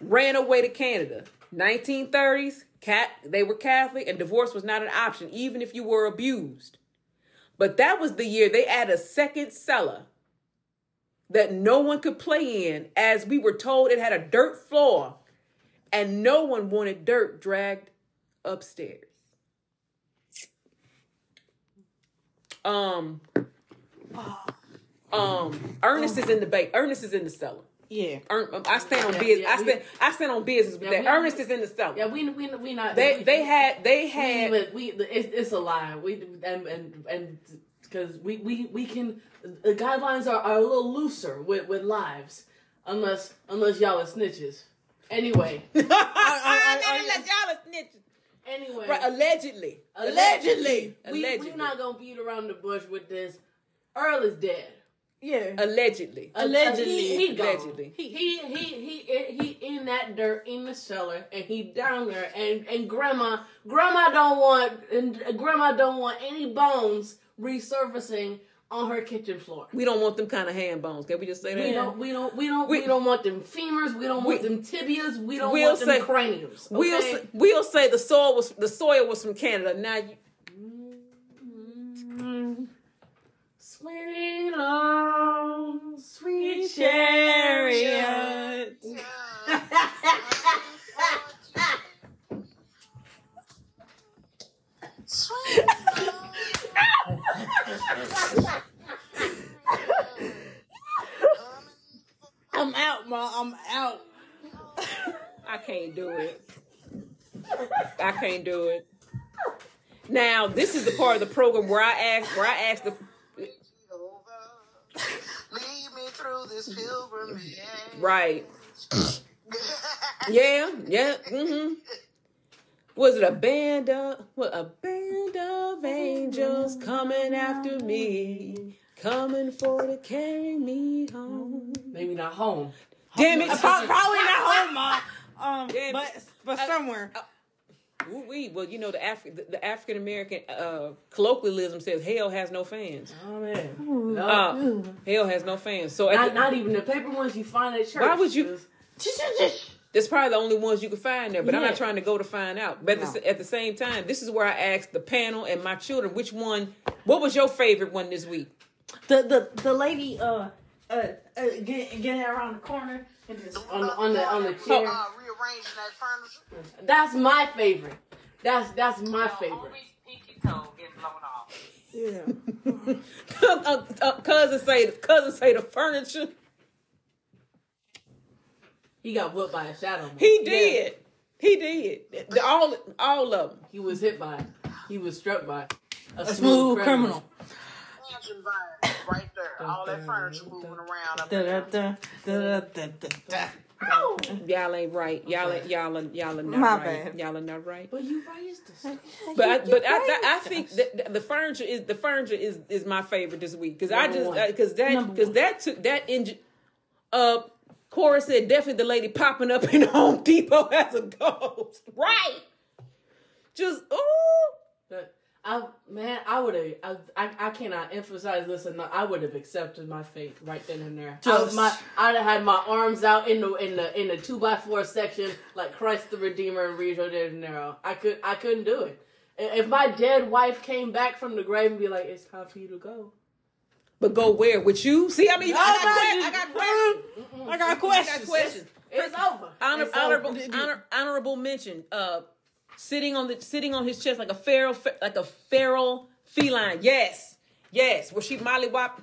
ran away to Canada. 1930s, cat they were Catholic and divorce was not an option, even if you were abused. But that was the year they added a second cellar that no one could play in, as we were told it had a dirt floor, and no one wanted dirt dragged upstairs. Um, um, Ernest is in the ba- Ernest is in the cellar. Yeah. Er, I stand on Yeah, business. yeah, I we- stand. I stand on business with Yeah, that. we- Ernest is in the cellar. Yeah, we we we not. they we, they had they had we, we it's, it's a lie. We and and and because we we we can the guidelines are, are a little looser with with lives unless unless y'all are snitches. Anyway, I, I, I, let y'all are snitching. anyway, Right, allegedly. allegedly, we Allegedly. we not gonna beat around the bush with this. Earl is dead. Yeah. Allegedly. Allegedly. he, he gone. Allegedly. He, he he he he in that dirt in the cellar, and he down there, and and grandma grandma don't want and grandma don't want any bones resurfacing on her kitchen floor. We don't want them kind of hand bones. Can we just say that? We don't we don't we don't We- we, don't want them femurs. We don't want them tibias. We don't we'll want them say- craniums. We'll say, we'll say the soil was the soil was from Canada. Now Swing low, sweet Chariot. Sweet I'm out, ma. I'm out. I can't do it. I can't do it. Now this is the part of the program where I ask where I ask the Lead me through this pilgrimage. right. Yeah, yeah. Mm-hmm. Was it a band of what a band of angels coming after me, coming for to carry me home? Maybe not home. Damn it! Uh, Probably not home, ma. Um, Yeah, but but uh, somewhere. Ooh, we well, you know the Afri- the, the African American uh, colloquialism says hell has no fans. Oh man, no. Uh, hell has no fans. So not, the- not even the paper ones you find at church. Why would you- Just- That's probably the only ones you can find there, but I'm not trying to go to find out. But at, the, at the same time, this is where I asked the panel and my children, which one, what was your favorite one this week? the the the lady uh uh uh, get get it around the corner and just on the on the on the chair. Uh, rearranging that furniture. That's my favorite. That's that's my Your favorite. Only pinky toe gets blown off. Yeah. uh, uh, cousin say cousin say the furniture. He got whooped by a shadow. He did. He did. The- all all of them. He was hit by. He was struck by a, A smooth criminal. Mansion vibes right there. All that furniture moving around. Up Da, da, there. Y'all ain't right. Y'all ain't y'all are, y'all are not My right. bad. Y'all are not right. But you raised us. But I, but I, I, I think that the furniture is the furniture is is my favorite this week because I just because that because that took that engine. Uh, Cora said definitely the lady popping up in Home Depot as a ghost. Right. Just ooh. I man, I would have. I, I I cannot emphasize this enough. I would have accepted my fate right then and there. I Just- my. I'd have had my arms out in the in the in the two by four section like Christ the Redeemer and Rio de Janeiro. I could I couldn't do it. If my dead wife came back from the grave and be like, "It's time for you to go," But go where with you? See, I mean, I got, que- I got questions. I got I got questions. questions. it's over. Honor, It's honorable, over. honor, honorable mention. Uh, sitting on the sitting on his chest like a feral, like a feral feline. Yes, yes. Where she molly whopped.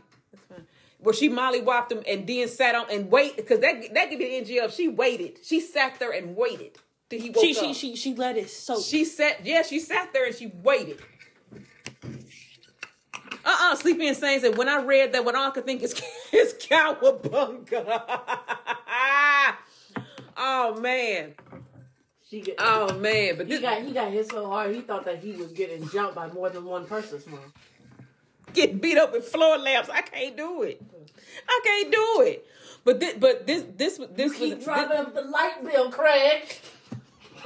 That's. Where she molly whopped him and then sat on and wait because that that could be the NG. She waited. She sat there and waited till he woke She, up. she, she, she let it soak. She sat. Yeah, she sat there and she waited. Uh uh Sleepy and Saying said when I read that, what I could think is is cowabunga. oh man. She get, Oh man, but he this got he got hit so hard he thought that he was getting jumped by more than one person. Mom. get beat up with floor lamps. I can't do it. I can't do it. But this, but this, this, this Keep was driving up the light bill, Craig.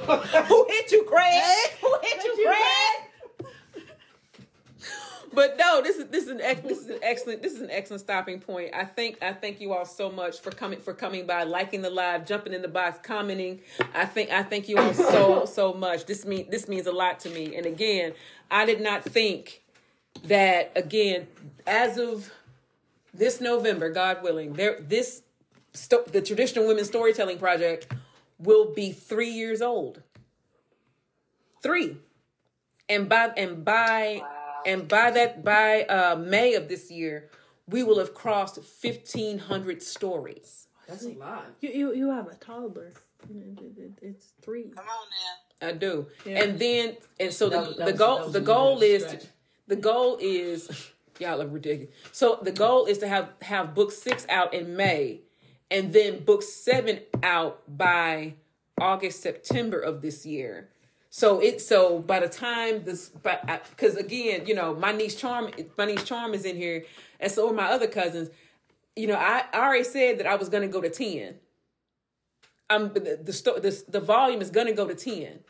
who hit you, Craig? Who hit you, Craig? But no, this is this is an ex- this is an excellent this is an excellent stopping point. I think I thank you all so much for coming for coming by, liking the live, jumping in the box, commenting. I think I thank you all so so much. This mean this means a lot to me. And again, I did not think that again as of this November, God willing, there this sto- the traditional women's storytelling project will be three years old. Three, and by and by and by that by uh, May of this year, we will have crossed fifteen hundred stories. That's a lot. You, you, you have a toddler. It- it- it- It's three. Come on now. I do, Yeah. and then and so That the, was- the goal the goal little is stretch. the goal is y'all are ridiculous. So the goal is to have have book six out in May, and then book seven out by August September of this year. So it so by the time this but because again you know my niece charm my niece charm is in here and so are my other cousins. You know I, I already said that I was going to go to ten. Um, the the, the the volume is going to go to ten.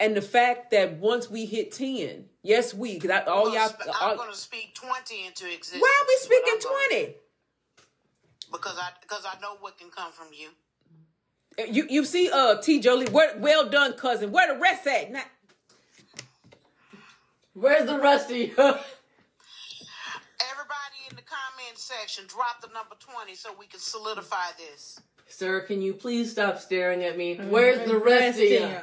And the fact that once we hit ten, yes, we because all I'm y'all. sp- all- I'm going to speak 20 into existence. why are we speaking twenty? Because I because I know what can come from you. You you see, uh, T. Jolie, where, well done, cousin. Where the rest at? Not, Where's the rusty? Everybody in the comment section, drop the number 20 so we can solidify this. Sir, can you please stop staring at me? Where's the rest of you? Yeah.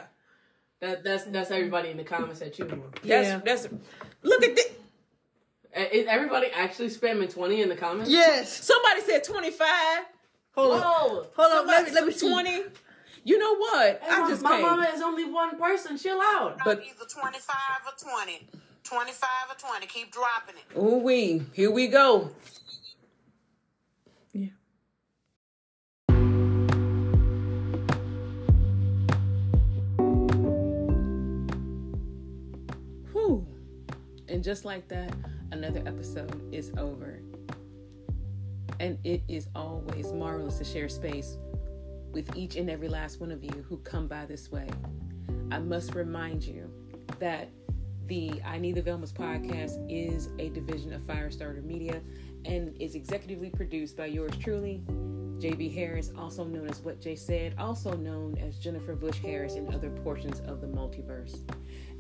That, that's that's everybody in the comments at you. More. that's Yeah. that's. Look at this. Is everybody actually spamming twenty in the comments? Yes. Somebody said twenty five. Hold Whoa! on. Hold on. Let me, let me said see. twenty. You know what? Hey, I my, just my can't. mama is only one person. Chill out. But- either 25 or 20. 25 or 20. Keep dropping it. Ooh wee. Here we go. Yeah. Whew. And just like that, another episode is over. And it is always marvelous to share space with each and every last one of you who come by this way. I must remind you that the I Need the Velmas podcast is a division of Firestarter Media and is executively produced by yours truly, JB Harris, also known as What Jay Said, also known as Jennifer Bush Harris in other portions of the multiverse.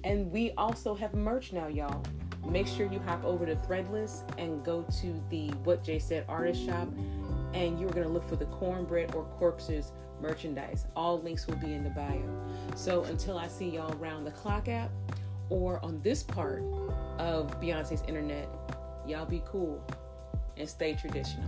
And we also have merch now, y'all. Make sure you hop over to Threadless and go to the What Jay Said artist shop. and you're going to look for the cornbread or corpses merchandise. All links will be in the bio. So until I see y'all around the clock app or on this part of Beyonce's internet, y'all be cool and stay traditional.